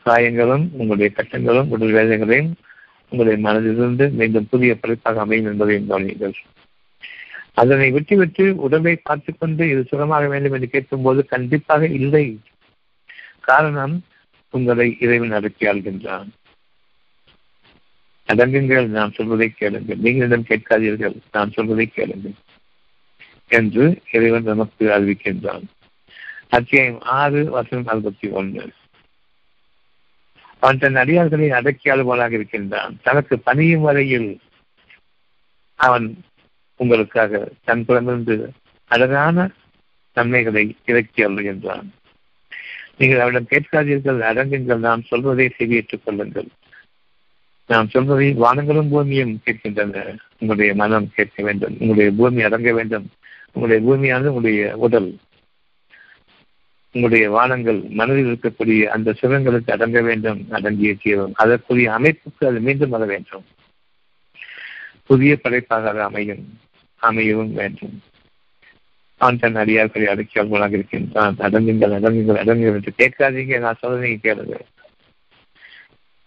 காயங்களும் உங்களுடைய கட்டங்களும் உடல் வேதனைகளையும் உங்களுடைய மனதிலிருந்து மீண்டும் புதிய படைப்பாக அமையும் என்பதையும் கவனியுங்கள். அதனை விட்டுவிட்டு உடலை பார்த்துக்கொண்டு இது சுகமாக வேண்டும் என்று கேட்கும் போது கண்டிப்பாக இல்லை. காரணம் உங்களை இறைவன் அடக்கியாள்கின்றான் அடங்குங்கள் நான் சொல்வதை கேளுங்கள். நீங்களிடம் கேட்காதீர்கள் நான் சொல்வதை கேளுங்கள் என்று இறைவன் நமக்கு அறிவிக்கின்றான். அத்தியாயம் ஆறு வசனம் அறுபத்தி ஒன்று. அவன் தன் அடியார்களை அடக்கியாளுவனாக இருக்கின்றான். தனக்கு பணியும் வரையில் அவன் உங்களுக்காக தன் புறமிருந்து அழகான நன்மைகளை இறக்கி என்றான் நீங்கள் அவரிடம் கேட்காதீர்கள் அடங்குங்கள் நாம் சொல்வதை செவியேற்றுக் கொள்ளுங்கள். நாம் சொல்வதை வானங்களும் பூமியும் கேட்கின்றன. உங்களுடைய மனம் கேட்க வேண்டும் உங்களுடைய பூமி அடங்க வேண்டும். உங்களுடைய பூமியானது உங்களுடைய உடல். உங்களுடைய வானங்கள் மனதில் இருக்கக்கூடிய அந்த சுகங்களுக்கு அடங்க வேண்டும் அடங்கிய தீவிரம் அதற்குரிய அமைப்புக்கு அது மீண்டும் வர வேண்டும். புதிய படைப்பாக அமையும். அமையவும் வேண்டும். அவன் தன் அடியார்களை அடக்கியால் இருக்கின்றான். அடங்குங்கள் அடங்குங்கள் அடங்குங்கள் என்று கேட்காதீங்க. நான் சொல்றதை கேளுங்க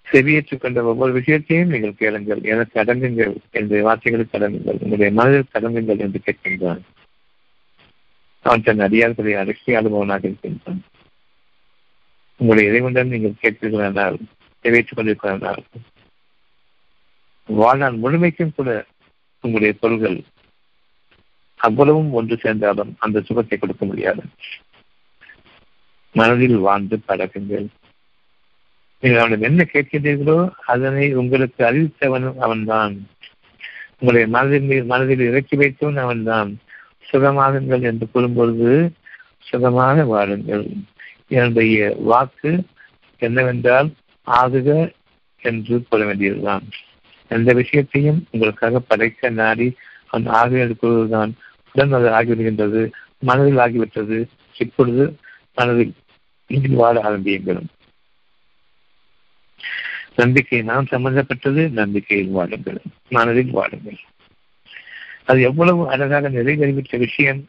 செவியேற்றுக் கொண்ட ஒவ்வொரு விஷயத்தையும் நீங்கள் கேளுங்கள். எனக்கு அடங்குங்கள் என்ற வார்த்தைகளுக்கு அடங்குங்கள் உங்களுடைய மனதில் அடங்குங்கள் என்று கேட்கின்றான். அவன் தன் அடியார்களை அடக்கி அனுபவனாக இருக்கின்றான். உங்களுடைய இறைவனுடன் நீங்கள் கேட்கிறீர்களானால் நிறைவேற்றிக் கொண்டிருக்கிறார்கள் வாழ்நாள் முழுமைக்கும் கூட உங்களுடைய பொருள்கள் அவ்வளவும் ஒன்று சேர்ந்தாலும் அந்த சுகத்தை கொடுக்க முடியாது. மனதில் வாழ்ந்து பழகுங்கள். நீங்கள் அவனிடம் என்ன கேட்கின்றீர்களோ அதனை உங்களுக்கு அறிவித்தவனும் அவன்தான். உங்களை மனதில் மனதில் இறக்கி வைத்தவன் அவன்தான். சுகமாகுங்கள் என்று கூறும்பொழுது சுகமாக வாழுங்கள். என்னுடைய வாக்கு என்னவென்றால் ஆகுக என்று கூற வேண்டியதுதான். எந்த விஷயத்தையும் உங்களுக்காக படைக்க நாடி அவன் ஆக என்று உடன் அது ஆகிவிடுகின்றது மனதில் ஆகிவிட்டது இப்பொழுது மனதில் நீங்கள் வாழ ஆரம்பியுங்கள். நம்பிக்கை நாம் சம்பந்தப்பட்டது நம்பிக்கையில் வாழுங்கள் மனதில் வாழுங்கள். அது எவ்வளவு அழகாக நிறைவேறிவிட்ட விஷயம்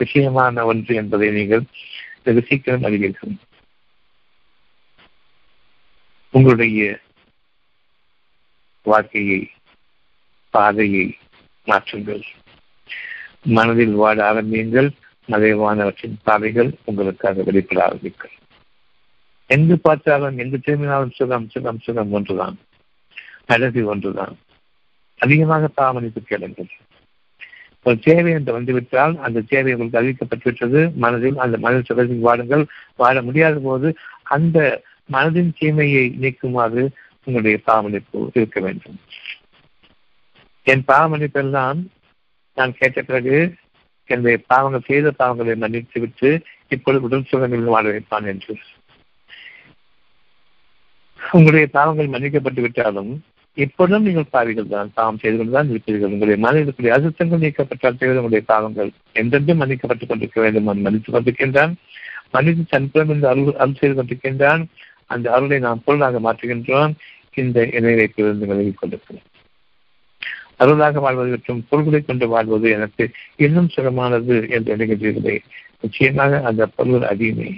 விஷயமான ஒன்று என்பதை நீங்கள் வெகு சீக்கிரம் அறிவீர்கள். உங்களுடைய வாழ்க்கையை பாதையை மாற்றுங்கள். மனதில் வாழ ஆரம்பியுங்கள் மறைவானவற்றின் பாதைகள் உங்களுக்காக வெளிப்பட ஆரம்பிக்கும் எங்கு பார்த்தாலும் எங்கு திரும்பினாலும் சுகம் சுகம் சுகம் ஒன்றுதான். அழகு ஒன்றுதான். அதிகமாக பாவமளிப்பு கேளுங்கள். ஒரு தேவை என்று வந்துவிட்டால் அந்த தேவை உங்களுக்கு அறிவிக்கப்பட்டுவிட்டது. மனதில் அந்த மனதில் சுகத்தில் வாடுங்கள் வாழ முடியாத போது அந்த மனதின் தீமையை நீக்குமாறு உங்களுடைய பாவமளிப்பு இருக்க வேண்டும். என் பாவமளிப்பெல்லாம் நான் கேட்ட பிறகு என்னுடைய பாவங்கள் செய்த பாவங்களை மன்னித்து விட்டு இப்பொழுது உடல் சுகங்களில் வாழ வைப்பான் என்று. உங்களுடைய பாவங்கள் மன்னிக்கப்பட்டு விட்டாலும் இப்பொழுதும் நீங்கள் பாவிகள் தான் பாவம் செய்து கொண்டுதான் இருப்பீர்கள் உங்களுடைய மனதில் இருக்கக்கூடிய அசுத்தங்கள் நீக்கப்பட்டால் செய்வது உங்களுடைய பாவங்கள் எந்தெந்த மன்னிக்கப்பட்டுக் கொண்டிருக்க வேண்டும். மன்னித்துக் கொண்டிருக்கின்றான். மன்னித்து தன்புறம் என்று அருள் அருள் செய்து கொண்டிருக்கின்றான். அந்த அருளை நாம் பொருளாக மாற்றுகின்றோம். இந்த இணைவைப்பிலிருந்து விலகிக் கொண்டிருக்கிறோம். அருளாக வாழ்வது மற்றும் பொருள்களை கொண்டு வாழ்வது எனக்கு இன்னும் சிரமமானது என்று எண்ணுகின்றீர்களே நிச்சயமாக அந்த பொருள் அதிகமே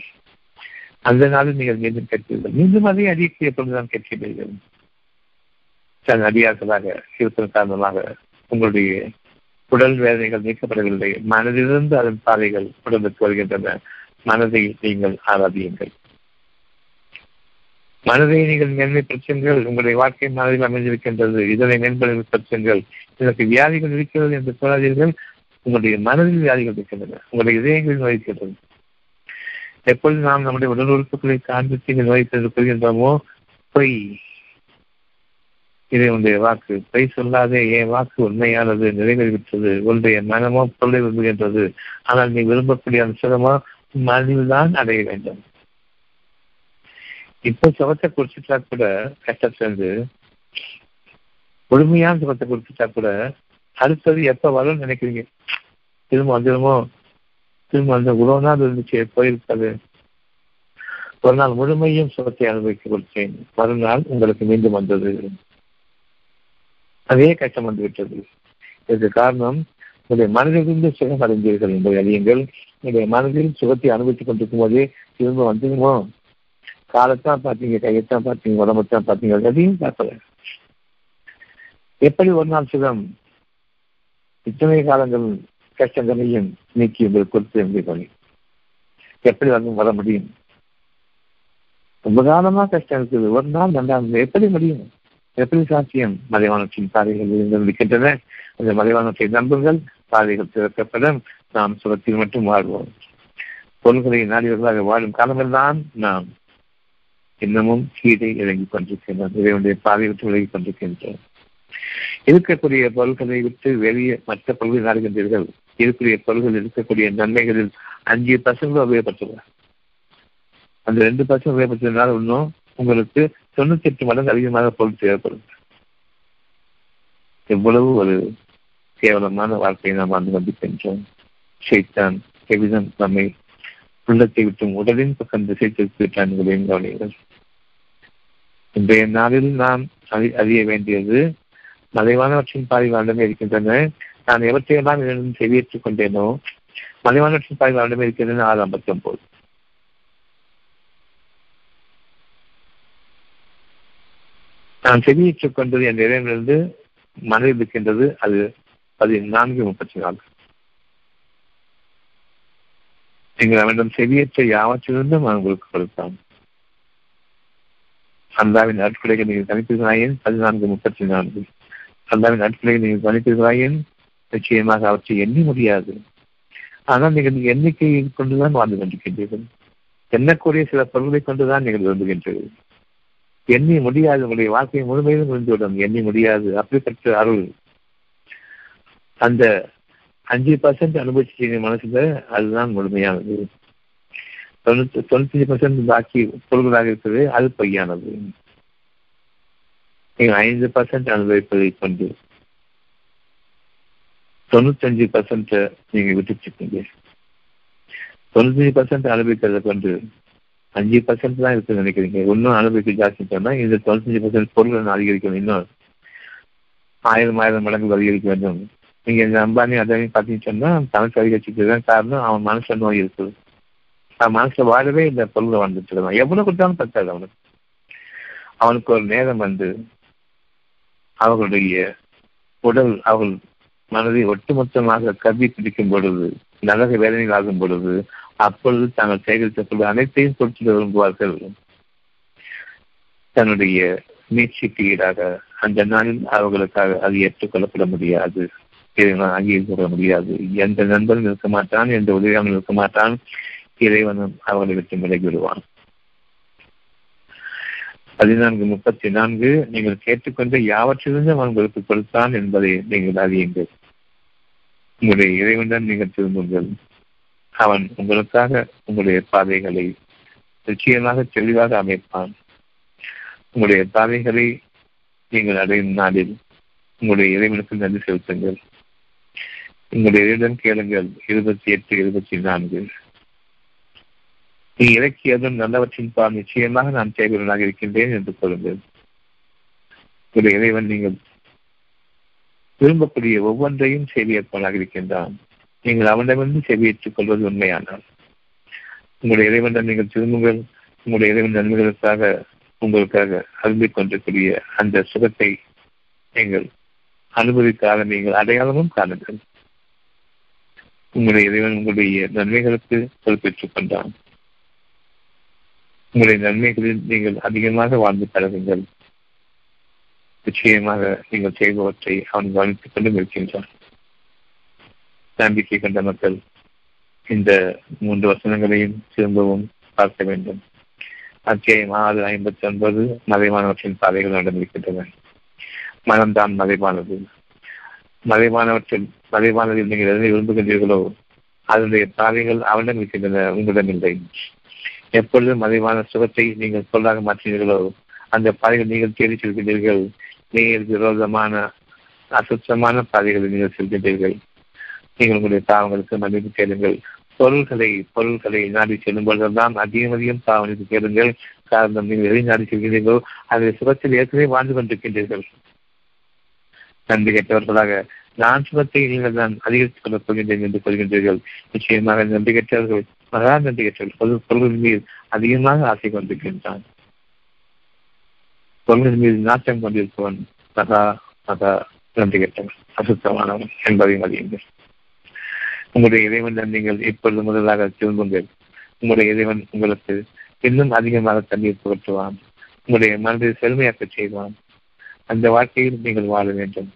அந்த நாளில் நீங்கள் மீண்டும் கேட்கிறீர்கள் மீண்டும் அதே அதிகக்கூடிய பொருள்தான் கேட்கிறீர்கள். தன் அடியார்களாக இருப்பதன் காரணமாக உங்களுடைய உடல் வேதனைகள் நீக்கப்படவில்லை. மனதிலிருந்து அதன் பாதைகள் உடலுக்கு வருகின்றன. மனதை நீங்கள் ஆராதியுங்கள். மனதை நீங்கள் மேன்மைப்படுத்துங்கள் உங்களுடைய வாழ்க்கை மனதில் அமைந்திருக்கின்றது. இதனை மேம்படுத்துங்கள் இதற்கு வியாதிகள் இருக்கிறது என்று சொல்லாதீர்கள். உங்களுடைய மனதில் வியாதிகள் இருக்கின்றன. உங்களுடைய இதயங்களில் நோய் இருக்கின்றது. எப்பொழுது நாம் நம்முடைய உடல் உறுப்புகளை காண்பித்து நோய் கொள்கின்றோமோ பொய். இதை உன்னுடைய வாக்கு. பொய் சொல்லாதே என் வாக்கு உண்மையானது நிறைவேறிவிட்டது. உன்னுடைய மனமோ பொருளை விரும்புகின்றது. ஆனால் நீ விரும்பக்கூடிய அம்சமோ மனதில்தான் மனதில் தான் அடைய வேண்டும். இப்போ சுகத்தை குடிச்சிட்டா கூட கஷ்டத்திலிருந்து முழுமையான சுகத்தை குடிச்சிட்டா கூட அடுத்தது எப்ப வரும்னு நினைக்கிறீங்க? திரும்ப வந்துடுமோ திரும்ப அந்த இவ்வளவு நாள் இருந்துச்சு போயிருக்காது. ஒரு நாள் முழுமையும் சுகத்தை அனுபவிக்க கொடுத்தேன். மறுநாள் உங்களுக்கு மீண்டும் வந்தது. அதே கஷ்டம் வந்துவிட்டது இதற்கு காரணம் உங்களுடைய மனதிலிருந்து சுகம் அடைந்தீர்கள் என்பதை அறியுங்கள். உங்களுடைய மனதில் சுகத்தை அனுபவித்துக் கொண்டிருக்கும் போதே திரும்ப வந்துடுமோ காலத்தான் பார்த்தீங்க கையத்தான் பார்த்தீங்க உடம்பத்தான் பார்த்தீங்க எதையும் பார்க்கல எப்படி ஒரு நாள் சுகம் இத்தனை காலங்கள் கஷ்டங்களையும் நீக்கி உங்களுக்கு கொடுத்து எப்படி எப்படி வந்து வர முடியும்? ரொம்ப காலமா கஷ்டம் இருக்குது. ஒரு நாள் நல்லா எப்படி முடியும்? எப்படி சாத்தியம்? மலைவானத்தின் பாதைகள் இருக்கின்றன அந்த மலைவானத்தை நம்புங்கள். பாதைகள் திறக்கப்படும். நாம் சுரத்தில் மட்டும் வாழ்வோம். பொருள்களை நாடியவர்களாக வாழும் காலமெல்லாம் நாம் இன்னமும் கீழே இறங்கிக் கொண்டிருக்கின்றோம் இறைவனுடைய பாதை விட்டு விலகிக் கொண்டிருக்கின்றோம் இருக்கக்கூடிய பொருள்களை விட்டு வெளியே மற்ற பொருள்கள் நாடுகின்றீர்கள். இருக்கக்கூடிய பொருள்கள் இருக்கக்கூடிய நன்மைகளில் அஞ்சு பர்சன்ட் உபயோகப்பட்டுள்ளார் அந்த ரெண்டு பர்சன்ட் உபயோகப்படுத்தினால இன்னும் உங்களுக்கு தொண்ணூத்தி எட்டு மடங்கு அதிகமாக பொருள் தேவைப்படும் எவ்வளவு ஒரு கேவலமான வாழ்க்கையை நாம் வாழ்ந்து கொண்டிருக்கின்றோம். சைத்தான் எவ்விதம் நம்மை உள்ளத்தை விட்டும் உடலின் பக்கம் திசை திருப்பிவிட்டான் என்பதையும் கவனியுங்கள். இன்றைய நாளில் நாம் அறிய வேண்டியது மறைவானவற்றின் பாதி இருக்கின்றன. நான் எவற்றையெல்லாம் என்னிடம் செவியேற்றுக் கொண்டேனோ மறைவானவற்றின் பாதி இருக்கின்றன. ஆறு ஐம்பத்தி ஒன்பது நான் செவியேற்றுக் கொண்டது என் இறைவனிலிருந்து மனதில் இருக்கின்றது. அது பதினான்கு முப்பத்தி நான்கு. நீங்கள் அவனிடம் செவியேற்ற யாவற்றிலிருந்தும் அவன் உங்களுக்கு கொடுத்தான் அல்லாவின் அற்புடைகள் நீங்கள் கணிப்பீர்களாயின் பதினான்கு முப்பத்தி நான்கு. அல்லாவின் அற்புடைகள் நீங்கள் கணிப்பீர்களாயின் நிச்சயமாக அவற்றை எண்ணி முடியாது. ஆனால் நீங்கள் எண்ணிக்கையை கொண்டுதான் வாழ்ந்து கொண்டிருக்கின்றீர்கள். எண்ணக்கூடிய சில பொருள்களை கொண்டுதான் நீங்கள் விரும்புகின்றீர்கள். எண்ணி முடியாது உங்களுடைய வாழ்க்கையை முழுமையிலும் முடிந்துவிடும். எண்ணி முடியாது அப்படிப்பட்ட அருள். அந்த அஞ்சு பர்சன்ட் அனுபவிச்சு மனசுல அதுதான் முழுமையானது. தொண்ணூத்தி தொண்ணூத்தஞ்சு பர்சன்ட் பாக்கி சொல்வதாக இருக்குது அது பொய்யானது. நீங்கள் ஐந்து பர்சன்ட் அனுபவிப்பதை கொண்டு தொண்ணூத்தஞ்சு பர்சன்ட் நீங்க விட்டுச்சிருக்கீங்க தொண்ணூத்தஞ்சு பர்சன்ட் அனுபவிக்கிறத கொண்டு அஞ்சு பர்சன்ட் தான் இருக்குன்னு நினைக்கிறீங்க. இன்னும் அனுபவிக்க ஜாஸ்தி சொன்னால் இந்த தொண்ணூத்தஞ்சு பர்சன்ட் பொருள் அதிகரிக்கணும். இன்னும் ஆயிரம் ஆயிரம் மடங்கு அதிகரிக்க வேண்டும். நீங்கள் இந்த அம்பானி அதானி பார்த்தீங்கன்னு சொன்னால் தனக்கு அதிகரிச்சுட்டு தான் காரணம். அவன் மனசுல நோய் இருக்குது. அவன் மனசுல வாழவே இந்த பொருளை வந்துட்டு எவ்வளவு கொடுத்தாலும் பத்தாது அவனுக்கு. அவனுக்கு ஒரு நேரம் வந்து அவர்களுடைய உடல் அவள் மனதை ஒட்டுமொத்தமாக கவி பிடிக்கும் பொழுது நரக வேதனைகள் ஆகும் பொழுது அப்பொழுது தாங்கள் சேகரித்த பொழுது அனைத்தையும் கொடுத்து விரும்புவார்கள். தன்னுடைய மீட்சிக்கு ஈடாக அந்த நாளில் அவர்களுக்காக அது ஏற்றுக்கொள்ளப்பட முடியாது. அங்கீகரிக்கப்பட முடியாது. எந்த நண்பனும் இருக்க மாட்டான் எந்த உதவியாமல் இருக்க மாட்டான். இறைவனும் அவர்களை விட்டு விலகி விடுவான் பதினான்கு முப்பத்தி நான்கு நீங்கள் கேட்டுக்கொண்ட யாவற்றிலிருந்து அவன் உங்களுக்கு கொடுத்தான் என்பதை நீங்கள் அறியுங்கள். உங்களுடைய இறைவனுடன் நீங்கள் திரும்புங்கள். அவன் உங்களுக்காக உங்களுடைய பாதைகளை நிச்சயமாக தெளிவாக அமைப்பான். உங்களுடைய பாதைகளை நீங்கள் அடையும் நாளில் உங்களுடைய இறைவனுக்கு நன்றி செலுத்துங்கள். உங்களுடைய இறைவன் கேளுங்கள். இருபத்தி எட்டு இருபத்தி நான்கு. நீ இறக்கியதும் நல்லவற்றின் பால் நிச்சயமாக நான் செய்வனாக இருக்கின்றேன் என்று கொள்ளுங்கள் உங்களுடைய இறைவன் நீங்கள் விரும்பக்கூடிய ஒவ்வொன்றையும் செவியேற்பவனாக இருக்கின்றான். நீங்கள் அவனிடமிருந்து செவியேற்றுக் கொள்வது உண்மையானால். உங்களுடைய இறைவனிடம் நீங்கள் திரும்புங்கள். உங்களுடைய இறைவன் நன்மைகளுக்காக உங்களுக்காக அருந்திக் கொண்டிருக்கூடிய அந்த சுகத்தை நீங்கள் அனுபவிக்காத நீங்கள் அடையாளமும் காணுங்கள். உங்களுடைய இறைவன் உங்களுடைய நன்மைகளுக்கு பொறுப்பேற்றுக் கொண்டான். உங்களுடைய நன்மைகளில் நீங்கள் அதிகமாக வாழ்ந்து பழகுங்கள் நிச்சயமாக நீங்கள் செய்பவற்றை அவன் கவனித்துக் கொண்டும் இருக்கின்றான். நம்பிக்கை கொண்ட மக்கள் இந்த மூன்று வசனங்களையும் திரும்பவும் பார்க்க வேண்டும். அத்தியாயம் ஆறு ஐம்பத்தி ஒன்பது மறைவானவற்றின் பாதைகள் நடந்திருக்கின்றன. மனம்தான் மறைவானது. மறைவானவற்றில் மறைவானதில் நீங்கள் எதனை விரும்புகின்றீர்களோ அதனுடைய பாதைகள் அவனிடம் இருக்கின்றன உங்களிடம் இல்லை. எப்பொழுதும் மறைவான சுகத்தை நீங்கள் சொல்லாக மாற்றினீர்களோ? அந்த பாதைகள் நீங்கள் தேடி செல்கின்றீர்கள். நீங்கள் விரோதமான அசுத்தமான பாதைகளை நீங்கள் செல்கின்றீர்கள். நீங்கள் உங்களுடைய பாவங்களுக்கு மன்னிப்பு கேளுங்கள். பொருள்களை பொருள்களை நாடி செல்லும் பொழுதுதான் அதிகம் அதிகம் பாவனைக்கு கேளுங்கள். காரணம் நீங்கள் எதை நாடி செல்கிறீர்களோ அதை சுகத்தில் ஏற்கனவே வாழ்ந்து கொண்டிருக்கின்றீர்கள். நன்றி கெட்டவர்களாக நான் சுகத்தை நீங்கள் தான் அதிகரித்துக் கொள்ளப் போகின்றேன் என்று கொள்கின்றீர்கள் நிச்சயமாக நன்றி கெட்டவர்கள். மகா நன்றி கெட்டவர்கள் பொருள்கள் மீது அதிகமாக ஆசை கொண்டிருக்கின்றான். பொருள்கள் மீது நாட்டம் கொண்டிருப்பவன் மகா மகா நன்றி கெட்டவன் அசுத்தமானவன் என்பதையும் அறியுங்கள். உங்களுடைய இறைவன் நீங்கள் இப்பொழுது முதலாக திரும்புங்கள் உங்களுடைய இறைவன் உங்களுக்கு இன்னும் அதிகமாக தண்ணீர் புகட்டுவான். உங்களுடைய மனதை செழுமையாக்க செய்வான். அந்த வாழ்க்கையில் நீங்கள் வாழ வேண்டும்.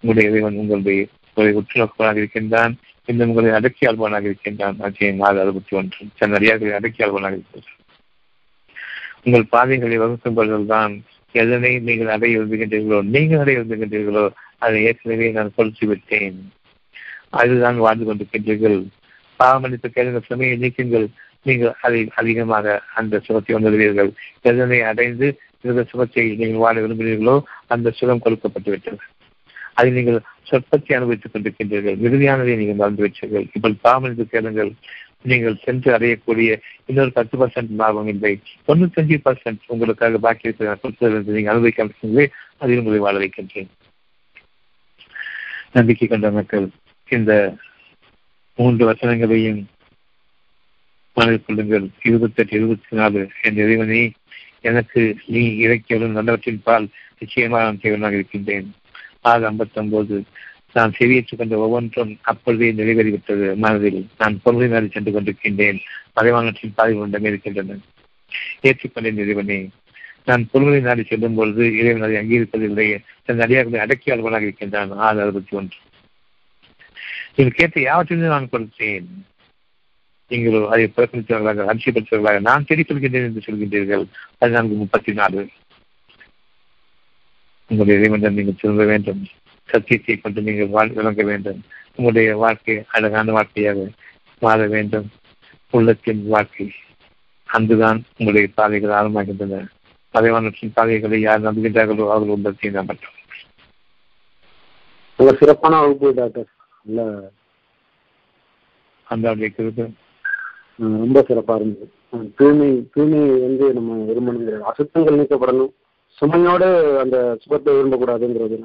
உங்களுடைய இறைவன் உங்களுடைய உங்களை உற்றுநோக்குவனாக இருக்கின்றான். இன்னும் உங்களை அடக்கியாள்வனாக இருக்கின்றான். அஜயம் நாலு அறுபத்தி ஒன்று. தன் அடியார்களை அடக்கியாள்வனாக இருக்கின்றான். உங்கள் பாதைகளை வகுக்கும் தான் எதனை நீங்கள் அடைய விரும்புகின்றீர்களோ நீங்கள் அடைய விரும்புகின்றீர்களோ அதை ஏற்கனவே நான் கொடுத்து விட்டேன். அதுதான் வாழ்ந்து கொண்டிருக்கின்றீர்கள். பாவமளிப்பு கேளுங்க சுமையை நீக்குங்கள். நீங்கள் அதை அதிகமாக அந்த சுகத்தை உணர்வீர்கள் எதனை அடைந்து இந்த சுகத்தை நீங்கள் வாழ விரும்புகிறீர்களோ அந்த சுகம் கொடுக்கப்பட்டு விட்டது அதை நீங்கள் சொற்பத்தை அனுபவித்துக் கொண்டிருக்கின்றீர்கள். மிகுதியானதை நீங்கள் மறந்து வச்சீர்கள் இப்படி பாவமளிப்பு கேளுங்கள். நீங்கள் சென்று அடையக்கூடிய இன்னொரு பத்து பர்சன்ட் லாபம் இல்லை. தொண்ணூத்தஞ்சு பர்சன்ட் உங்களுக்காக பாக்கி இருக்கிற நீங்கள் அனுபவிக்க அதில் உங்களை வாழ வைக்கின்றேன். நம்பிக்கை கொண்ட மக்கள் இந்த மூன்று வசனங்களையும் மனதில் கொள்ளுங்கள். இருபத்தி எட்டு இருபத்தி நாலு என் இறைவனே எனக்கு நீ இறக்கியவரும் நல்லவற்றின் பால் நிச்சயமாக நான் தேவனாக இருக்கின்றேன். ஆறு ஐம்பத்தி ஒன்பது நான் செவியேற்றுக் கொண்ட ஒவ்வொன்றும் அப்பொழுதே நிறைவேறிவிட்டது மனதில் நான் பொருளை மேலே சென்று கொண்டிருக்கின்றேன். மறைவானத்தின் பாதை கொண்டமே இருக்கின்றன. ஏற்றுக்கொண்டேன் இறைவனே நான் பொருளை நாடி செல்லும் பொழுது இறைவன் அதை அங்கீகரிப்பதில்லை தன் அடியார்களை அடக்கி அலுவலாக இருக்கின்றான். ஆறு அறுபத்தி ஒன்று. நீங்கள் கேட்ட யாவற்றிலும் நான் கொடுத்தேன். நீங்கள் அதை புறக்கணித்தவர்களாக அதிர்ச்சிப்படுத்தவர்களாக நான் தெரிவித்திருக்கின்றேன் என்று சொல்கின்றீர்கள். பதினான்கு முப்பத்தி நாலு. உங்களுடைய இறைவன் நீங்கள் திரும்ப வேண்டும். சத்தியத்தை கொண்டு நீங்கள் வாழ் விளங்க வேண்டும். உங்களுடைய வாழ்க்கை அழகான வாழ்க்கையாக மாற வேண்டும். உள்ளத்தின் வாழ்க்கை அங்குதான் உங்களுடைய பாதைகள் ஆரம்பமாகின்றன பதைவானத்தின் பாதைகளை யார் நம்புகின்றார்களோ அவர்கள் உள்ளத்தை நம்பட்டும். நல்ல சிறப்பான வகுப்பு டாக்டர். நல்ல அந்த ம், ரொம்ப சிறப்பா இருந்தது. தூய்மை தூய்மை வந்து நம்ம விரும்பணுங்கிற அசுத்தங்கள் நீக்கப்படணும். சுமையோட அந்த சுகத்தை விரும்பக்கூடாதுங்கிறது.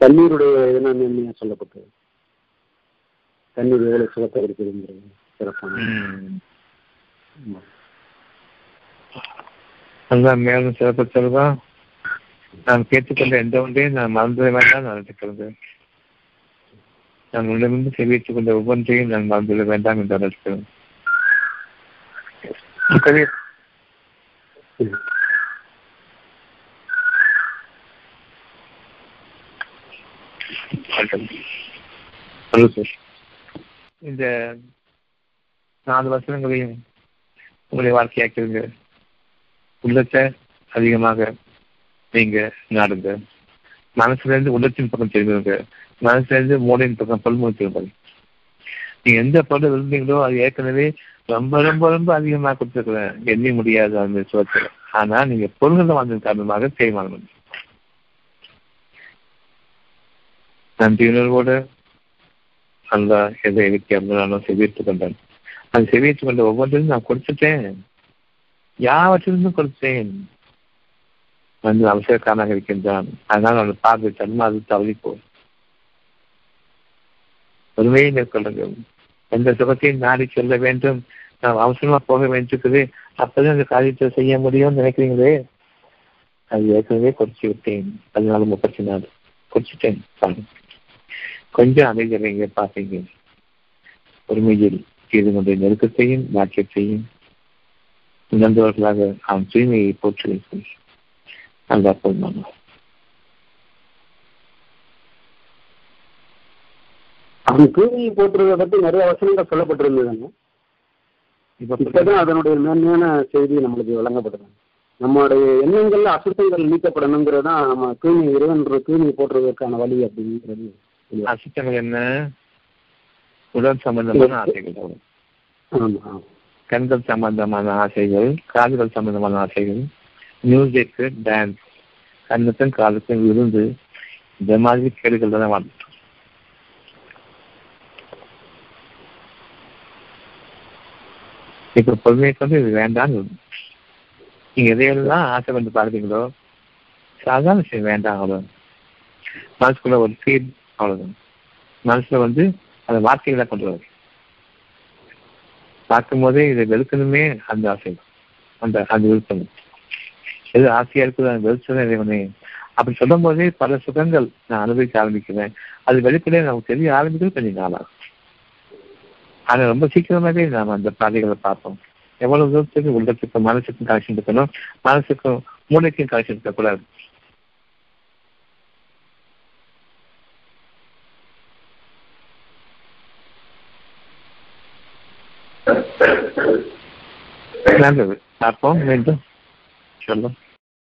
தண்ணீருடைய என்ன மேன்மையா சொல்லப்பட்டது? தண்ணீர் எவ்வளவு சுகத்தை இருக்குதுங்கிறது சிறப்பான. அதுதான் மேலும் சிறப்பு சொல்வா நான் கேட்டுக்கொண்ட எந்த ஒன்றையும் நான் மறந்துட வேண்டாம் நான் நினைக்கிறேன் நான் உன்னிடமிருந்து செவித்துக் கொண்ட ஒவ்வொன்றையும் நான் மறந்துவிட வேண்டாம் என்று நினைக்கிறேன் சரி சார் இந்த நாலு வசனங்களையும் உங்களை வாழ்க்கையாக்கிருங்க உள்ளத்தை அதிகமாக நீங்க நாடுங்க. மனசுல இருந்து உள்ளத்தின் பக்கம் திரும்புங்க. மனசுல இருந்து மூளையின் பக்கம் பல்முறை திரும்புங்க. நீங்க எந்த பொருளை விரும்புறீங்களோ அது ஏற்கனவே ரொம்ப ரொம்ப ரொம்ப அதிகமாக கொடுத்துருக்குறேன். எண்ணி முடியாது அந்த சுவத்தில் ஆனா நீங்க பொருள்கள் வந்தது காரணமாக தேய்மானம் வந்து. நன்றி உணர்வோடு அல்ல எதை எதுக்கு நானும் செவித்து கொண்டேன். அது செவித்து கொண்ட ஒவ்வொன்றிலும் நான் கொடுத்துட்டேன். யாவற்றிலிருந்தும் கொடுத்தேன். வந்து அவசரக்காரனாக இருக்கின்றான். அதனால் அவனை பார்வை தன்மாது தவறி போ பொறுமையை மேற்கொள்ளுங்கள். எந்த சுகத்தையும் நாடி செல்ல வேண்டும். நாம் அவசரமா போக வேண்டியிருக்குது. அப்பதான் அந்த காரியத்தை செய்ய முடியும்னு நினைக்கிறீங்களே? அது ஏற்கனவே குறைச்சி விட்டேன். பதினாலு முப்பத்தி நாலு குறைச்சிட்டேன் கொஞ்சம் அமைதியடைங்க பார்ப்பீங்க. பொறுமையில் இதனுடைய நெருக்கத்தையும் வாக்கியத்தையும் உணர்ந்தவர்களாக அவன் தூய்மையை போற்றுவீர்கள் நல்லா போதுமானவர். அவன் தூய்மையை போட்டுறதை பத்தி நிறைய வசனங்கள் சொல்லப்பட்டிருந்ததுங்க. இப்ப இப்பதான் அதனுடைய மேன்மையான செய்தி நம்மளுக்கு வழங்கப்படுது நம்மளுடைய எண்ணங்கள்ல அசுத்தங்கள் நீக்கப்படணுங்கிறது தான் நம்ம தூய்மை இறைவன் தூய்மை போட்டுறதற்கான வழி அப்படிங்கிறது. அசுத்தங்கள் என்ன? உடல் சம்பந்தமான ஆசைகள். கண்கள் சம்பந்தமான ஆசைகள் காதுகள் சம்பந்தமான ஆசைகள் மியூசிக் டான்ஸ் கண்ணுக்கும் காதுக்கும் விருந்து இந்த மாதிரி கேடுகள் தான் வாழ்ந்துட்டோம் இப்ப பொறுமையை கொண்டு இது வேண்டாம்னு நீங்க எதையெல்லாம் ஆசை வந்து பாருங்களோ சாதாரண விஷயம் வேண்டாம் அவ்வளவு மனசுக்குள்ள ஒரு ஃபீல் அவ்வளவுதான். மனசுல வந்து அந்த வார்த்தைகளை கொண்டு வருது பார்க்கும் போதே இதை வெறுக்கணுமே அந்த ஆசை அந்த அந்த விருப்பம். எது ஆசையா இருக்குது அந்த வெறுச்சதை இறைவனே. அப்படி சொல்லும் போதே பல சுகங்கள் நான் அனுபவிக்க ஆரம்பிக்கிறேன். அது வெளிப்படையே நமக்கு தெரிய ஆரம்பிக்கிறது கொஞ்சம் நாளாகும். ஆனா ரொம்ப சீக்கிரமாகவே நாம் அந்த பாதைகளை பார்ப்போம். எவ்வளவு தூரத்துக்கு உள்ளத்துக்கும் மனசுக்கும் கனெக்ஷன் இருக்கணும்? மனசுக்கும் மூளைக்கும் கனெக்ஷன் இருக்கக்கூடாது. நல்லது பார்ப்போம். மீண்டும் சொல்லும்